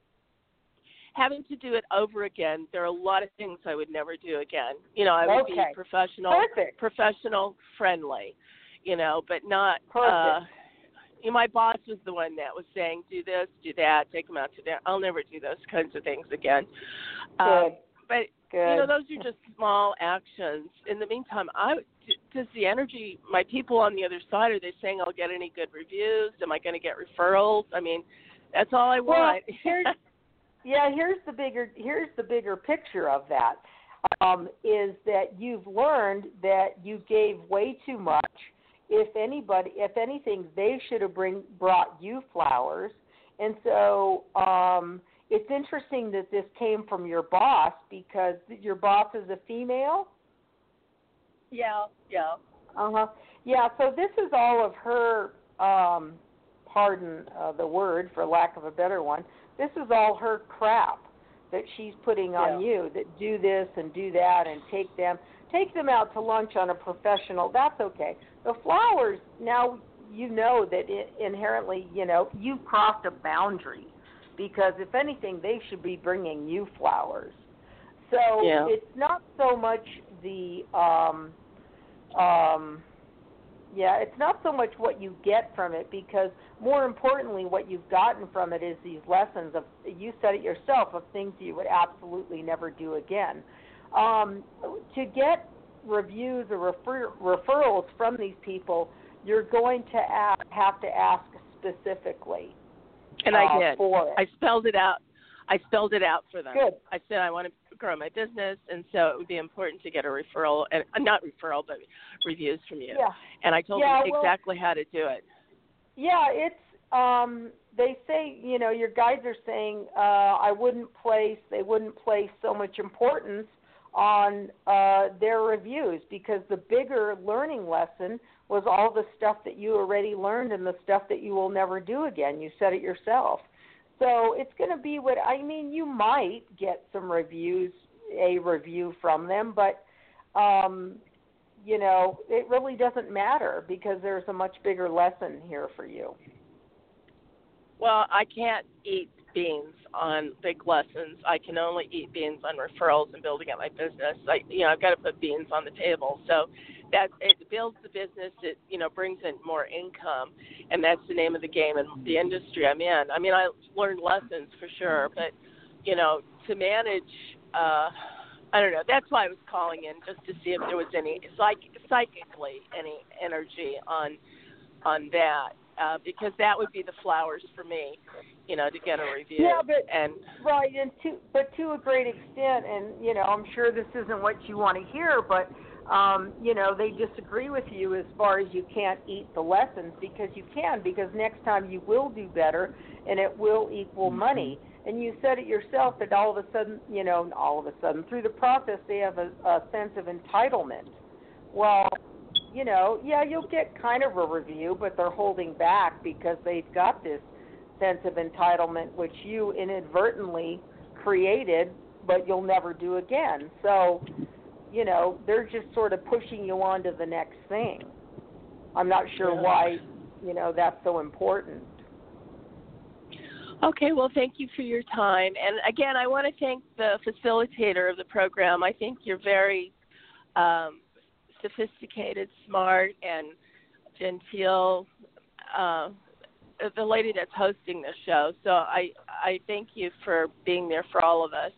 Speaker 8: Having to do it over again, there are a lot of things I would never do again. You know, I would
Speaker 3: okay.
Speaker 8: be professional,
Speaker 3: Perfect.
Speaker 8: professional friendly. You know, but not.
Speaker 3: Perfect.
Speaker 8: Uh, you know, my boss was the one that was saying, "Do this, do that, take them out to dinner." I'll never do those kinds of things again.
Speaker 3: Good.
Speaker 8: Um, but
Speaker 3: Good.
Speaker 8: you know, those are just small actions. In the meantime, I does the energy. My people on the other side are they saying I'll get any good reviews? Am I going to get referrals? I mean, that's all I
Speaker 3: Well,
Speaker 8: want.
Speaker 3: here's, yeah, here's the bigger here's the bigger picture of that. Um, is that you've learned that you gave way too much. If anybody, if anything, they should have bring brought you flowers. And so um, it's interesting that this came from your boss because your boss is a female.
Speaker 8: yeah, yeah.
Speaker 3: Uh huh. Yeah. So this is all of her. Um, pardon uh, the word, for lack of a better one. This is all her crap that she's putting on
Speaker 8: Yeah.
Speaker 3: you. That do this and do that and take them, take them out to lunch on a professional. That's okay. The flowers. Now you know that it, inherently, you know, you've crossed a boundary because if anything, they should be bringing you flowers. So
Speaker 8: Yeah.
Speaker 3: it's not so much the um, um, yeah, it's not so much what you get from it because more importantly, what you've gotten from it is these lessons of you said it yourself of things you would absolutely never do again. Um, to get reviews or refer- referrals from these people, you're going to ask, have to ask specifically.
Speaker 8: And
Speaker 3: uh,
Speaker 8: I did. I spelled it out. I spelled it out for them.
Speaker 3: Good.
Speaker 8: I said I want to grow my business, and so it would be important to get a referral, and uh, not referral, but reviews from you.
Speaker 3: Yeah.
Speaker 8: And I told
Speaker 3: Yeah,
Speaker 8: them
Speaker 3: well-
Speaker 8: exactly how to do it.
Speaker 3: Yeah, it's um they say, you know, your guides are saying uh I wouldn't place they wouldn't place so much importance on uh their reviews because the bigger learning lesson was all the stuff that you already learned and the stuff that you will never do again. You said it yourself. So it's going to be what I mean, you might get some reviews, a review from them, but um you know, it really doesn't matter because there's a much bigger lesson here for you.
Speaker 8: Well, I can't eat beans on big lessons. I can only eat beans on referrals and building up my business. I, you know, I've got to put beans on the table. So that it builds the business. It you know brings in more income, and that's the name of the game in the industry I'm in. I mean, I learned lessons for sure, but you know, to manage. uh I don't know. That's why I was calling in just to see if there was any psych- psychically any energy on on that uh, because that would be the flowers for me, you know, to get a review.
Speaker 3: Yeah, but
Speaker 8: and
Speaker 3: right, and to but to a great extent, and you know, I'm sure this isn't what you want to hear, but um, you know, they disagree with you as far as you can't eat the lessons because you can, because next time you will do better, and it will equal money. And you said it yourself that all of a sudden, you know, all of a sudden through the process, they have a, a sense of entitlement. Well, you know, yeah, you'll get kind of a review, but they're holding back because they've got this sense of entitlement, which you inadvertently created, but you'll never do again. So, you know, they're just sort of pushing you on to the next thing. I'm not sure why, you know, that's so important.
Speaker 8: okay, well, thank you for your time. And again, I want to thank the facilitator of the program. I think you're very um, sophisticated, smart, and genteel. Uh, the lady that's hosting the show. So I I thank you for being there for all of us.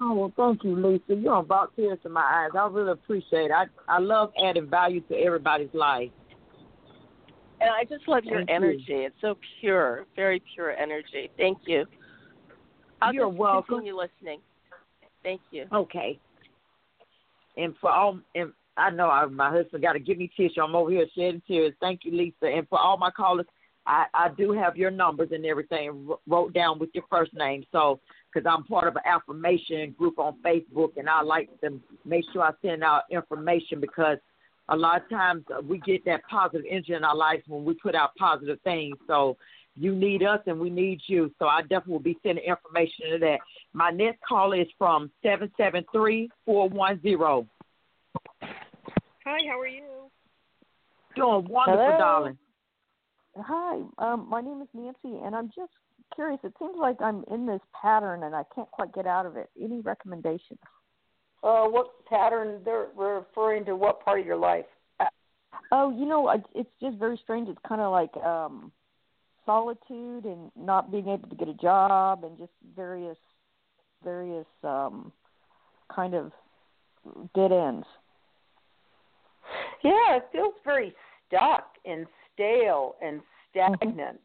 Speaker 2: Oh well, thank you, Lisa. You're about tears to my eyes. I really appreciate it. I I love adding value to everybody's life.
Speaker 8: And I just love your
Speaker 2: Thank you.
Speaker 8: energy. It's so pure, very pure energy. Thank you. I'll
Speaker 2: You're welcome.
Speaker 8: continue listening. Thank you.
Speaker 2: Okay. And for all, and I know I, my husband got to give me tissue. I'm over here shedding tears. Thank you, Lisa. And for all my callers, I, I do have your numbers and everything wr- wrote down with your first name. So, because I'm part of an affirmation group on Facebook, and I like to make sure I send out information because a lot of times we get that positive energy in our lives when we put out positive things. So you need us and we need you. So I definitely will be sending information to that. My next call is from seven seven three four one zero.
Speaker 9: Hi, how are you?
Speaker 2: Doing wonderful,
Speaker 9: Hello.
Speaker 2: darling.
Speaker 9: Hi, um, my name is Nancy, and I'm just curious. It seems like I'm in this pattern, and I can't quite get out of it. Any recommendations?
Speaker 3: Uh, what pattern they're referring to? What part of your life?
Speaker 9: Oh, you know, it's just very strange. It's kind of like um solitude and not being able to get a job, and just various, various um kind of dead ends.
Speaker 3: Yeah, it feels very stuck and stale and stagnant.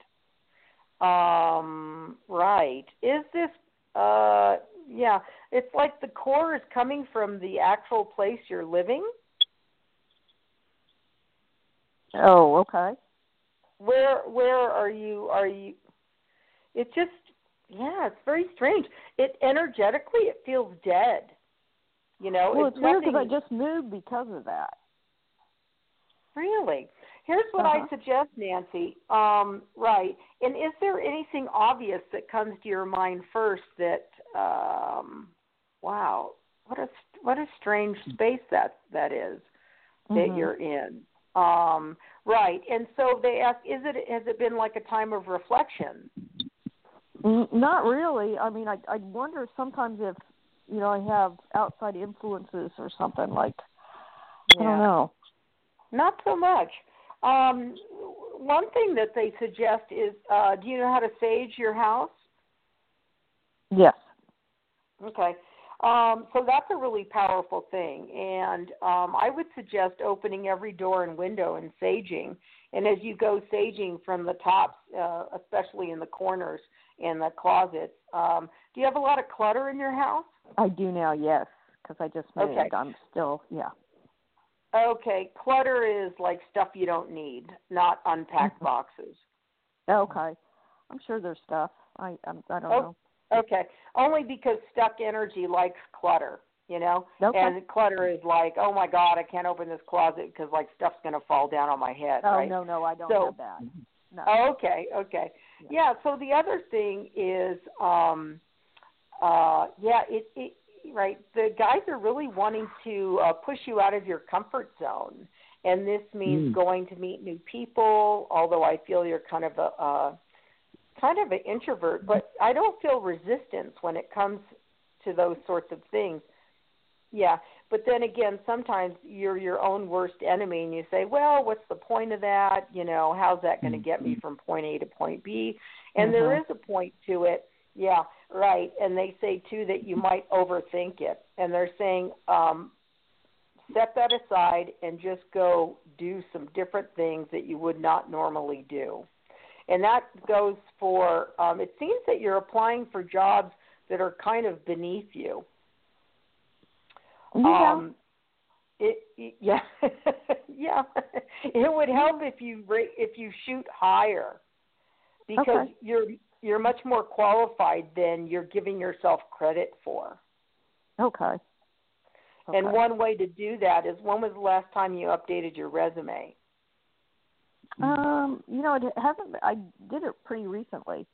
Speaker 3: Um, right. Is this uh yeah, it's like the core is coming from the actual place you're living.
Speaker 9: Oh, okay.
Speaker 3: Where where are you are you it just yeah, it's very strange. It energetically it feels dead. You know,
Speaker 9: Well,
Speaker 3: it's
Speaker 9: it's weird because I just moved because of that.
Speaker 3: Really? Here's what
Speaker 9: Uh-huh.
Speaker 3: I suggest, Nancy. Um, right. And is there anything obvious that comes to your mind first that um wow, what a what a strange space that that is that
Speaker 9: Mhm.
Speaker 3: you're in. Um right. And so they ask is it has it been like a time of reflection?
Speaker 9: Not really. I mean, I I wonder sometimes if you know I have outside influences or something like I don't know.
Speaker 3: Not so much. Um one thing that they suggest is uh do you know how to sage your house?
Speaker 9: Yes.
Speaker 3: Okay. Um, so that's a really powerful thing. And um, I would suggest opening every door and window and saging. And as you go saging from the tops, uh, especially in the corners and the closets, um, do you have a lot of clutter in your house?
Speaker 9: I do now. Yes, because I just moved.
Speaker 3: Okay.
Speaker 9: I'm still yeah.
Speaker 3: Okay. Clutter is like stuff you don't need, not unpacked boxes.
Speaker 9: Okay. I'm sure there's stuff. I I'm, I don't
Speaker 3: Oh,
Speaker 9: know.
Speaker 3: Okay. Only because stuck energy likes clutter, you know?
Speaker 9: Okay.
Speaker 3: And clutter is like, oh my God, I can't open this closet because like stuff's going to fall down on my head,
Speaker 9: Oh
Speaker 3: right?
Speaker 9: no no I don't
Speaker 3: So-
Speaker 9: have that. No.
Speaker 3: Oh, okay, okay. Yeah, so the other thing is um uh yeah, it it right, the guys are really wanting to uh push you out of your comfort zone. And this means
Speaker 10: Mm.
Speaker 3: going to meet new people, although I feel you're kind of a uh kind of an introvert, but I don't feel resistance when it comes to those sorts of things. Yeah, but then again, sometimes you're your own worst enemy, and you say, "Well, what's the point of that? You know, how's that going to get me from point A to point B?" And there
Speaker 10: Mhm.
Speaker 3: is a point to it. Yeah, right. And they say too that you might overthink it, and they're saying, um, set that aside and just go do some different things that you would not normally do. And that goes for. Um, it seems that you're applying for jobs that are kind of beneath you.
Speaker 9: Yeah.
Speaker 3: Um, it, it yeah yeah it would help if you if you shoot higher because
Speaker 9: Okay.
Speaker 3: you're you're much more qualified than you're giving yourself credit for.
Speaker 9: Okay.
Speaker 3: And one way to do that is when was the last time you updated your resume?
Speaker 9: Um, you know, it hasn't. I did it pretty recently.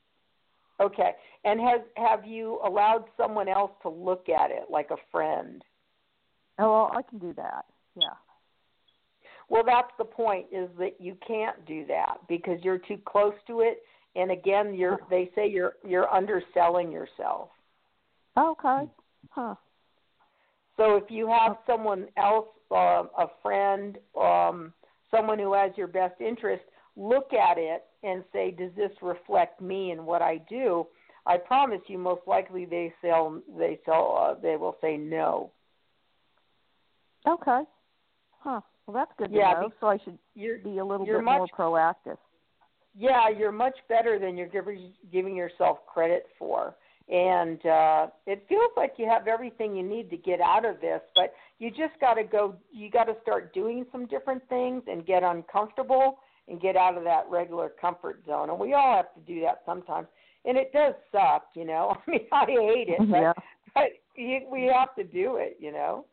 Speaker 3: Okay. And has have you allowed someone else to look at it like a friend?
Speaker 9: Oh, well, I can do that. Yeah.
Speaker 3: Well, that's the point is that you can't do that because you're too close to it and again you're they say you're you're underselling yourself.
Speaker 9: Okay. Huh.
Speaker 3: So if you have someone else, um, a friend, um, someone who has your best interest, look at it and say, "Does this reflect me and what I do?" I promise you, most likely they sell. They sell. Uh, they will say no.
Speaker 9: Okay. Huh. Well, that's good to
Speaker 3: Yeah,
Speaker 9: know.
Speaker 3: be-
Speaker 9: So I should
Speaker 3: You're
Speaker 9: be a little bit more proactive.
Speaker 3: yeah, you're much better than you're giving giving yourself credit for. And uh it feels like you have everything you need to get out of this, but you just got to go you got to start doing some different things and get uncomfortable and get out of that regular comfort zone. And we all have to do that sometimes. And it does suck, you know. I mean, I hate it, but
Speaker 9: Yeah.
Speaker 3: but you, we have to do it, you know.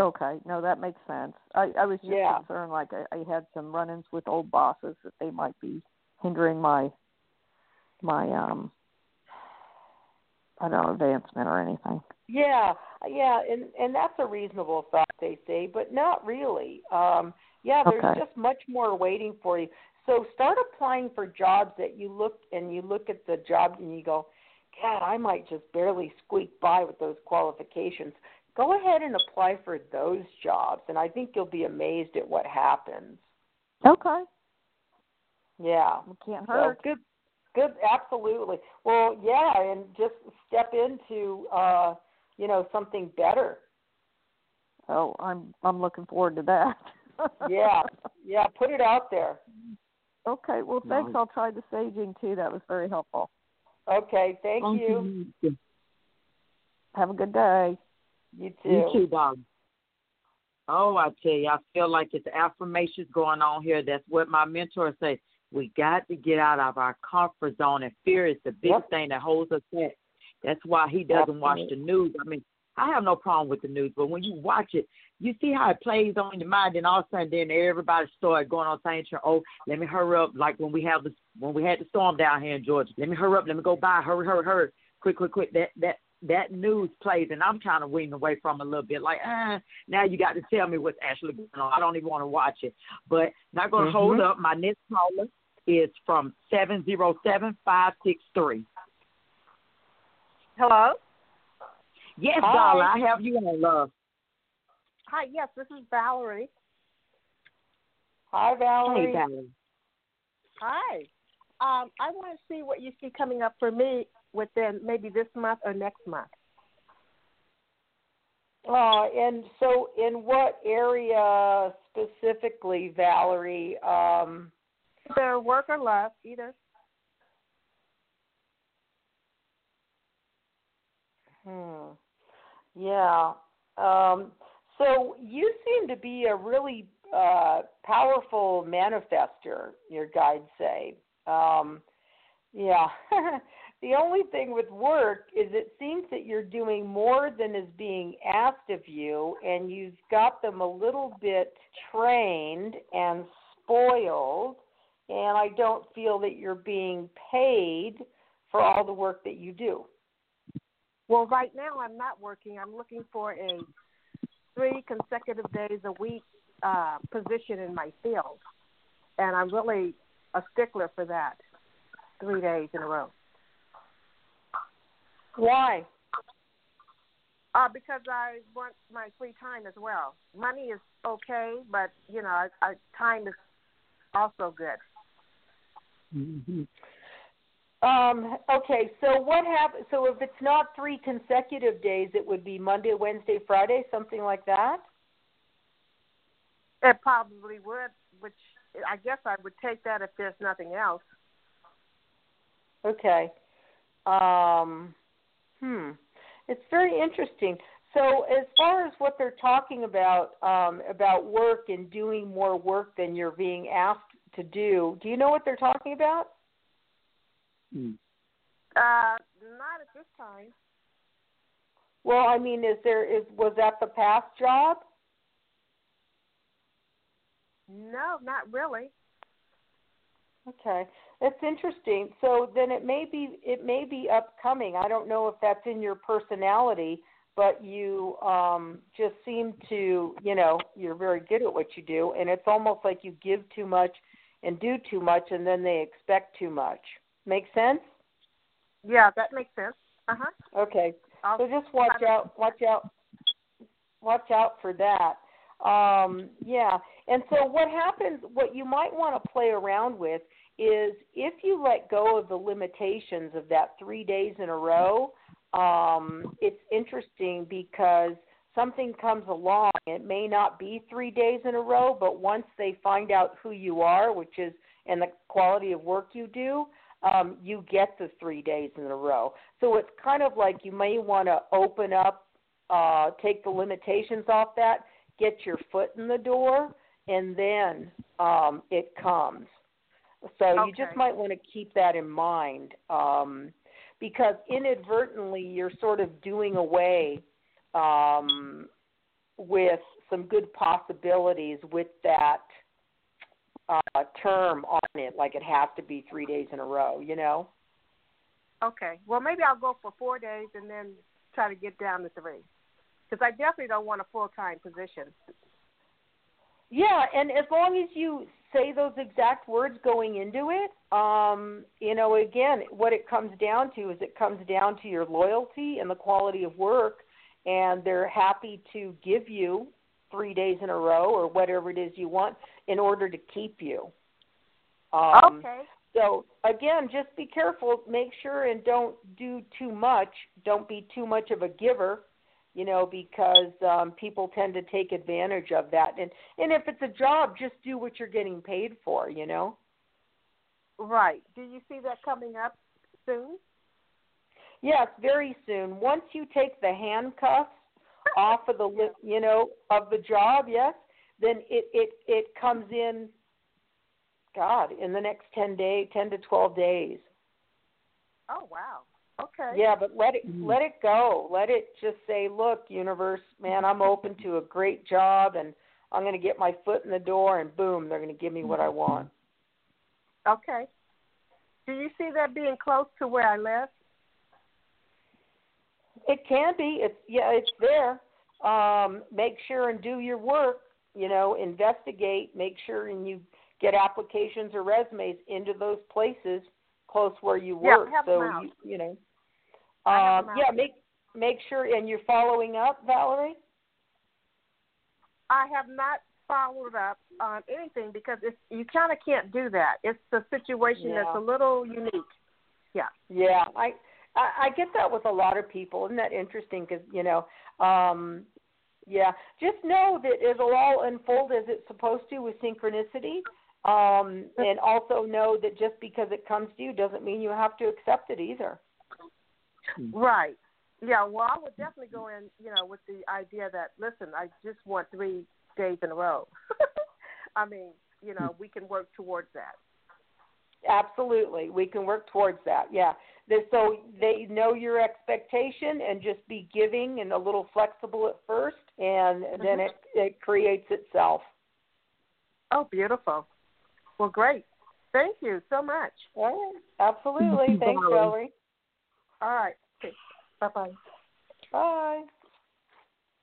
Speaker 9: Okay, no, that makes sense. I, I was just
Speaker 3: Yeah.
Speaker 9: concerned, like I, I had some run-ins with old bosses that they might be hindering my my um I don't know advancement or anything.
Speaker 3: Yeah, yeah, and and that's a reasonable thought they say, but not really. Um, yeah, there's
Speaker 9: Okay.
Speaker 3: just much more waiting for you. So start applying for jobs that you look and you look at the job and you go, God, I might just barely squeak by with those qualifications. Go ahead and apply for those jobs, and I think you'll be amazed at what happens.
Speaker 9: Okay,
Speaker 3: Yeah.
Speaker 9: it can't
Speaker 3: So
Speaker 9: hurt.
Speaker 3: good, good, absolutely. Well, yeah, and just step into, uh, you know, something better.
Speaker 9: Oh, I'm I'm looking forward to that.
Speaker 3: Yeah, yeah. Put it out there.
Speaker 9: Okay, well, thanks.
Speaker 2: Nice.
Speaker 9: I'll try the saging too. That was very helpful.
Speaker 3: Okay, thank you.
Speaker 9: Have a good day.
Speaker 3: You too.
Speaker 2: You too, dog. Oh, I tell you, I feel like it's affirmations going on here. That's what my mentor said. We got to get out of our comfort zone, and fear is the biggest
Speaker 3: Yep.
Speaker 2: thing that holds us back. That's why he doesn't watch the news. I mean, I have no problem with the news, but when you watch it, you see how it plays on your mind, and all of a sudden, then everybody started going on saying, "Oh, let me hurry up!" Like when we have the when we had the storm down here in Georgia. Let me hurry up. Let me go by. Hurry, hurry, hurry! Quick, quick, quick! That that that news plays, and I'm kind of weaning away from it a little bit. Like, ah, now you got to tell me what's actually going on. I don't even want to watch it. But not going to
Speaker 3: Mhm.
Speaker 2: hold up. My next caller is from seven zero seven five six three.
Speaker 10: Hello.
Speaker 2: Yes,
Speaker 3: Hi.
Speaker 2: darling, I have you on love.
Speaker 10: Hi. Yes, this is Valerie.
Speaker 3: Hi, Valerie.
Speaker 2: Hey, Valerie.
Speaker 10: Hi. Um, I want to see what you see coming up for me within maybe this month or next month.
Speaker 3: Uh, and so, in what area specifically, Valerie? Um,
Speaker 10: Either work or love, either.
Speaker 3: Hmm. Yeah. Um, so you seem to be a really uh, powerful manifester. Your guides say. Um, yeah. the only thing with work is it seems that you're doing more than is being asked of you, and you've got them a little bit trained and spoiled. And I don't feel that you're being paid for all the work that you do.
Speaker 10: Well, right now I'm not working. I'm looking for a three consecutive days a week uh, position in my field, and I'm really a stickler for that. Three days in a row.
Speaker 3: Why?
Speaker 10: Uh, because I want my free time as well. Money is okay, but you know, I, I, time is also good.
Speaker 2: Mm-hmm.
Speaker 3: Um, okay, so what happened? So if it's not three consecutive days, it would be Monday, Wednesday, Friday, something like that.
Speaker 10: It probably would, which I guess I would take that if there's nothing else.
Speaker 3: Okay. Um, hmm. It's very interesting. So as far as what they're talking about um, about work and doing more work than you're being asked to do, do you know what they're talking about?
Speaker 2: Mm.
Speaker 10: Uh, not at this time.
Speaker 3: Well, I mean, is there is was that the past job?
Speaker 10: No, not really.
Speaker 3: Okay, that's interesting. So then it may be it may be upcoming. I don't know if that's in your personality, but you um just seem to, you know, you're very good at what you do, and it's almost like you give too much and do too much, and then they expect too much. Make sense?
Speaker 10: Yeah, that makes sense. Uh huh.
Speaker 3: Okay. So just watch out, watch out, watch out for that. Um, yeah. And so what happens, what you might want to play around with is if you let go of the limitations of that three days in a row, um, it's interesting because something comes along. It may not be three days in a row, but once they find out who you are, which is and the quality of work you do, um, you get the three days in a row. So it's kind of like you may want to open up, uh, take the limitations off that, get your foot in the door, and then um, it comes. So you just might want to keep that in mind um, because inadvertently you're sort of doing away um, with some good possibilities with that uh term on it like it has to be 3 days in a row, you know.
Speaker 10: Okay. Well, maybe I'll go for four days and then try to get down to three, because I definitely don't want a full time position.
Speaker 3: Yeah, and as long as you say those exact words going into it, um, you know, again, what it comes down to is it comes down to your loyalty and the quality of work, and they're happy to give you three days in a row or whatever it is you want in order to keep you. Um,
Speaker 10: okay.
Speaker 3: So again, just be careful. Make sure and don't do too much. Don't be too much of a giver you know, because um, people tend to take advantage of that. And and if it's a job, just do what you're getting paid for, you know.
Speaker 10: Right. Do you see that coming up soon?
Speaker 3: Yes, very soon. Once you take the handcuffs off of the you know of the job, yes, then it it it comes in. God, in the next ten day, ten to twelve days.
Speaker 10: Oh wow. Okay.
Speaker 3: Yeah, but let it let it go. Let it just say, "Look, universe, man, I'm open to a great job and I'm going to get my foot in the door and boom, they're going to give me what I want."
Speaker 10: Okay. Do you see that being close to where I live?
Speaker 3: It can be. It's yeah, it's there. Um, make sure and do your work. You know, investigate. Make sure and you get applications or resumes into those places close where you work.
Speaker 10: Yeah,
Speaker 3: so
Speaker 10: you,
Speaker 3: you know.
Speaker 10: Um,
Speaker 3: yeah, make make sure and you're following up, Valerie.
Speaker 10: I have not followed up on anything because it's you kind of can't do that. It's a situation
Speaker 3: Yeah.
Speaker 10: that's a little unique. Yeah.
Speaker 3: Yeah, I, I I get that with a lot of people. Isn't that interesting? Because you know, um, yeah, just know that it'll all unfold as it's supposed to with synchronicity. Um, and also know that just because it comes to you doesn't mean you have to accept it either. Hmm.
Speaker 10: Right. Yeah. Well, I would definitely go in, you know, with the idea that listen, I just want three days in a row. I mean, you know, we can work towards that.
Speaker 3: Absolutely, we can work towards that. Yeah, so they know your expectation and just be giving and a little flexible at first, and then mm-hmm. it it creates itself.
Speaker 10: Oh, beautiful. Well, great. Thank you so much.
Speaker 3: All right. Absolutely. Thanks,
Speaker 10: Valerie.
Speaker 3: Valerie.
Speaker 10: All right. Bye bye.
Speaker 3: Bye.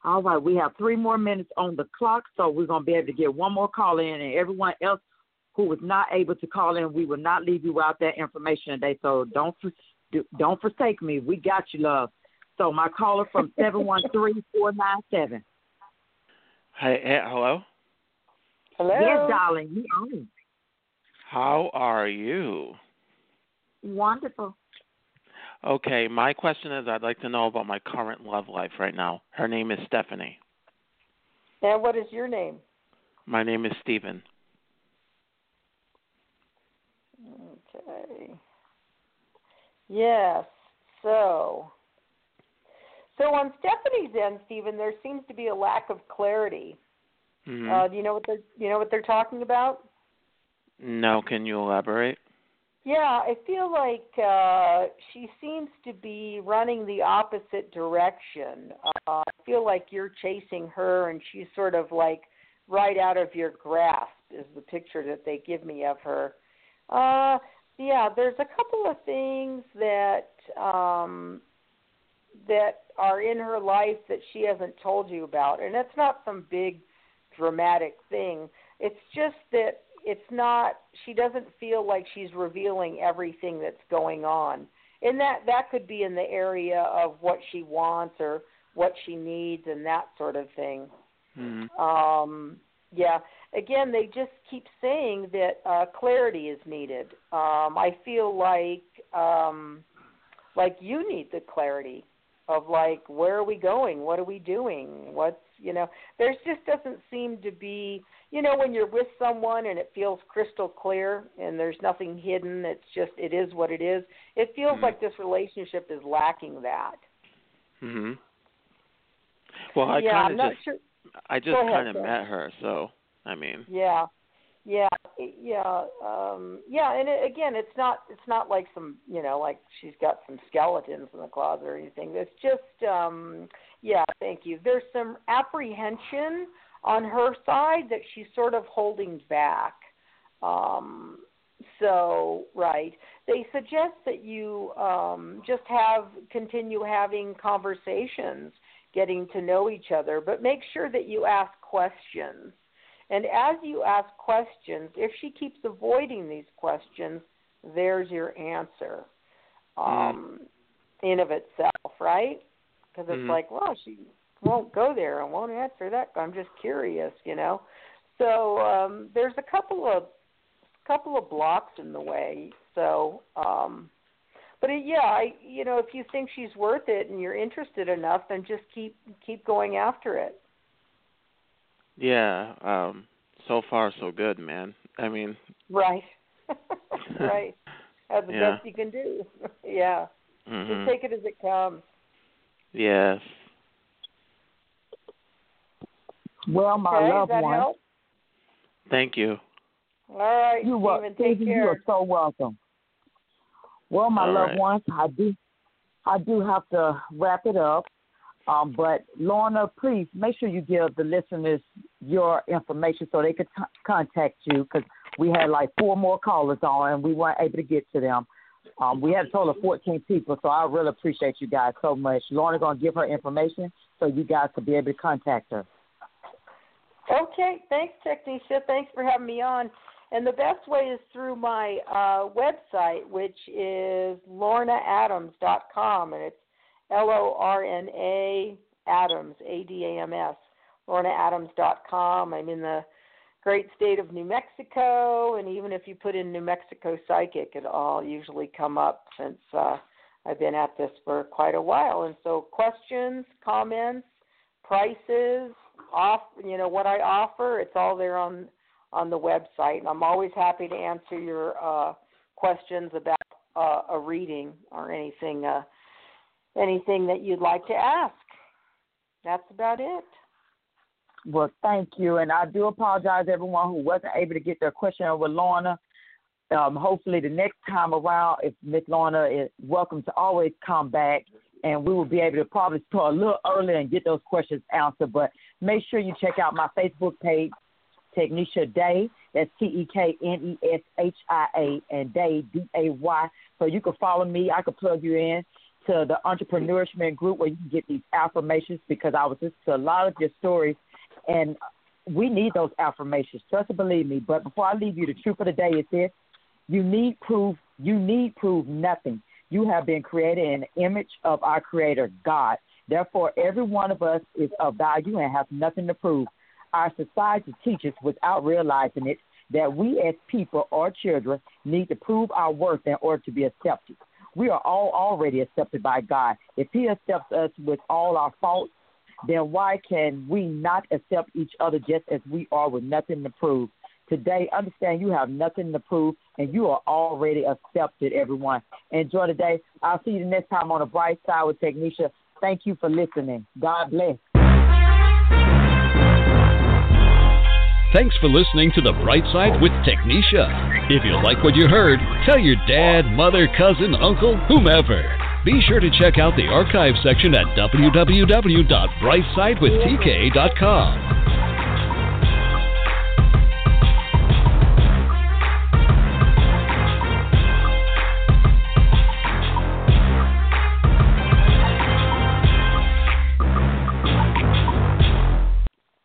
Speaker 2: All right, we have three more minutes on the clock, so we're gonna be able to get one more call in, and everyone else who was not able to call in, we will not leave you out that information today. So don't do- don't forsake me. We got you, love. So my caller from seven one three four nine seven.
Speaker 11: Hey, hey, hello.
Speaker 3: Hello.
Speaker 2: Yes, darling, you on?
Speaker 11: How are you?
Speaker 2: Wonderful.
Speaker 11: Okay, my question is I'd like to know about my current love life right now. Her name is Stephanie.
Speaker 3: And what is your name?
Speaker 11: My name is Stephen.
Speaker 3: Okay. Yes. So, so on Stephanie's end, Stephen, there seems to be a lack of clarity.
Speaker 11: Mhm.
Speaker 3: Uh, do you know what they're you know what they're talking about?
Speaker 11: no, can you elaborate?
Speaker 3: Yeah, I feel like uh, she seems to be running the opposite direction. Uh, I feel like you're chasing her, and she's sort of like right out of your grasp. Is the picture that they give me of her? Uh, yeah, there's a couple of things that um, that are in her life that she hasn't told you about, and it's not some big dramatic thing. It's just that it's not she doesn't feel like she's revealing everything that's going on. And that that could be in the area of what she wants or what she needs and that sort of thing.
Speaker 11: Mhm.
Speaker 3: um yeah. Again they just keep saying that uh clarity is needed. Um i feel like um like you need the clarity of like where are we going? What are we doing? What's you know there's just doesn't seem to be you know when you're with someone and it feels crystal clear and there's nothing hidden it's just it is what it is it feels
Speaker 11: Mhm.
Speaker 3: like this relationship is lacking that
Speaker 11: Mhm. Well, I
Speaker 3: yeah
Speaker 11: kind of just
Speaker 3: sure
Speaker 11: I just kind of met her, so I mean,
Speaker 3: yeah Yeah, yeah, um, yeah, and it, again, it's not it's not like some you know like she's got some skeletons in the closet or anything. It's just um, yeah, thank you. There's some apprehension on her side that she's sort of holding back. Um, so right, they suggest that you um, just have continue having conversations, getting to know each other, but make sure that you ask questions and as you ask questions, if she keeps avoiding these questions, there's your answer um, mm. in of itself, right? Because it's mm. like, well, she won't go there and won't answer that. I'm just curious, you know. So um, there's a couple of couple of blocks in the way. So, um, but it, yeah, I you know, if you think she's worth it and you're interested enough, then just keep keep going after it.
Speaker 11: Yeah, um so far so good, man. I mean
Speaker 3: Right. right. That's the yeah. best you can do. yeah.
Speaker 11: Mm-hmm.
Speaker 3: Just take it as it comes.
Speaker 11: Yes.
Speaker 2: Well, my
Speaker 3: okay,
Speaker 2: loved
Speaker 3: one.
Speaker 2: Help?
Speaker 11: Thank you.
Speaker 3: All right,
Speaker 2: you
Speaker 3: Stephen, take
Speaker 2: Stephen,
Speaker 3: care.
Speaker 2: You are so welcome. Well, my
Speaker 11: All
Speaker 2: loved
Speaker 11: right.
Speaker 2: ones, I do, I do have to wrap it up. Um, but Lorna, please make sure you give the listeners your information so they could t- contact you because we had like four more callers on and we weren't able to get to them. Um, we had a total of 14 people, so I really appreciate you guys so much. Lorna's going to give her information so you guys could be able to contact her.
Speaker 3: Okay, thanks, Tekneshia. Thanks for having me on. And the best way is through my uh, website, which is lornaadams.com, and it's L O R N A Adams, A D A M S, lornaadams.com. I'm in the great state of New Mexico, and even if you put in New Mexico Psychic, it all usually come up since uh, I've been at this for quite a while. And so, questions, comments, prices, off, you know what I offer, it's all there on on the website, and I'm always happy to answer your uh, questions about uh, a reading or anything. Uh, anything that you'd like to ask. That's about it.
Speaker 2: Well, thank you. And I do apologize everyone who wasn't able to get their question with Lorna. Um, hopefully, the next time around, if Miss Lorna is welcome to always come back, and we will be able to probably start a little earlier and get those questions answered. But make sure you check out my Facebook page, Tekneshia Day. That's T E K N E S H I A and Day D A Y. So you can follow me. I can plug you in to the entrepreneurship group where you can get these affirmations because I was listening to a lot of your stories and we need those affirmations. Trust and believe me. But before I leave you, the truth of the day is this you need proof you need prove nothing. You have been created in the image of our creator, God. Therefore every one of us is of value and has nothing to prove. Our society teaches without realizing it that we as people or children need to prove our worth in order to be accepted. We are all already accepted by God. If He accepts us with all our faults, then why can we not accept each other just as we are with nothing to prove? Today, understand you have nothing to prove and you are already accepted, everyone. Enjoy the day. I'll see you the next time on the bright side with Tekneshia. Thank you for listening. God bless.
Speaker 1: Thanks for listening to The Bright Side with Tekneshia. If you like what you heard, tell your dad, mother, cousin, uncle, whomever. Be sure to check out the archive section at www.brightsidewithtk.com.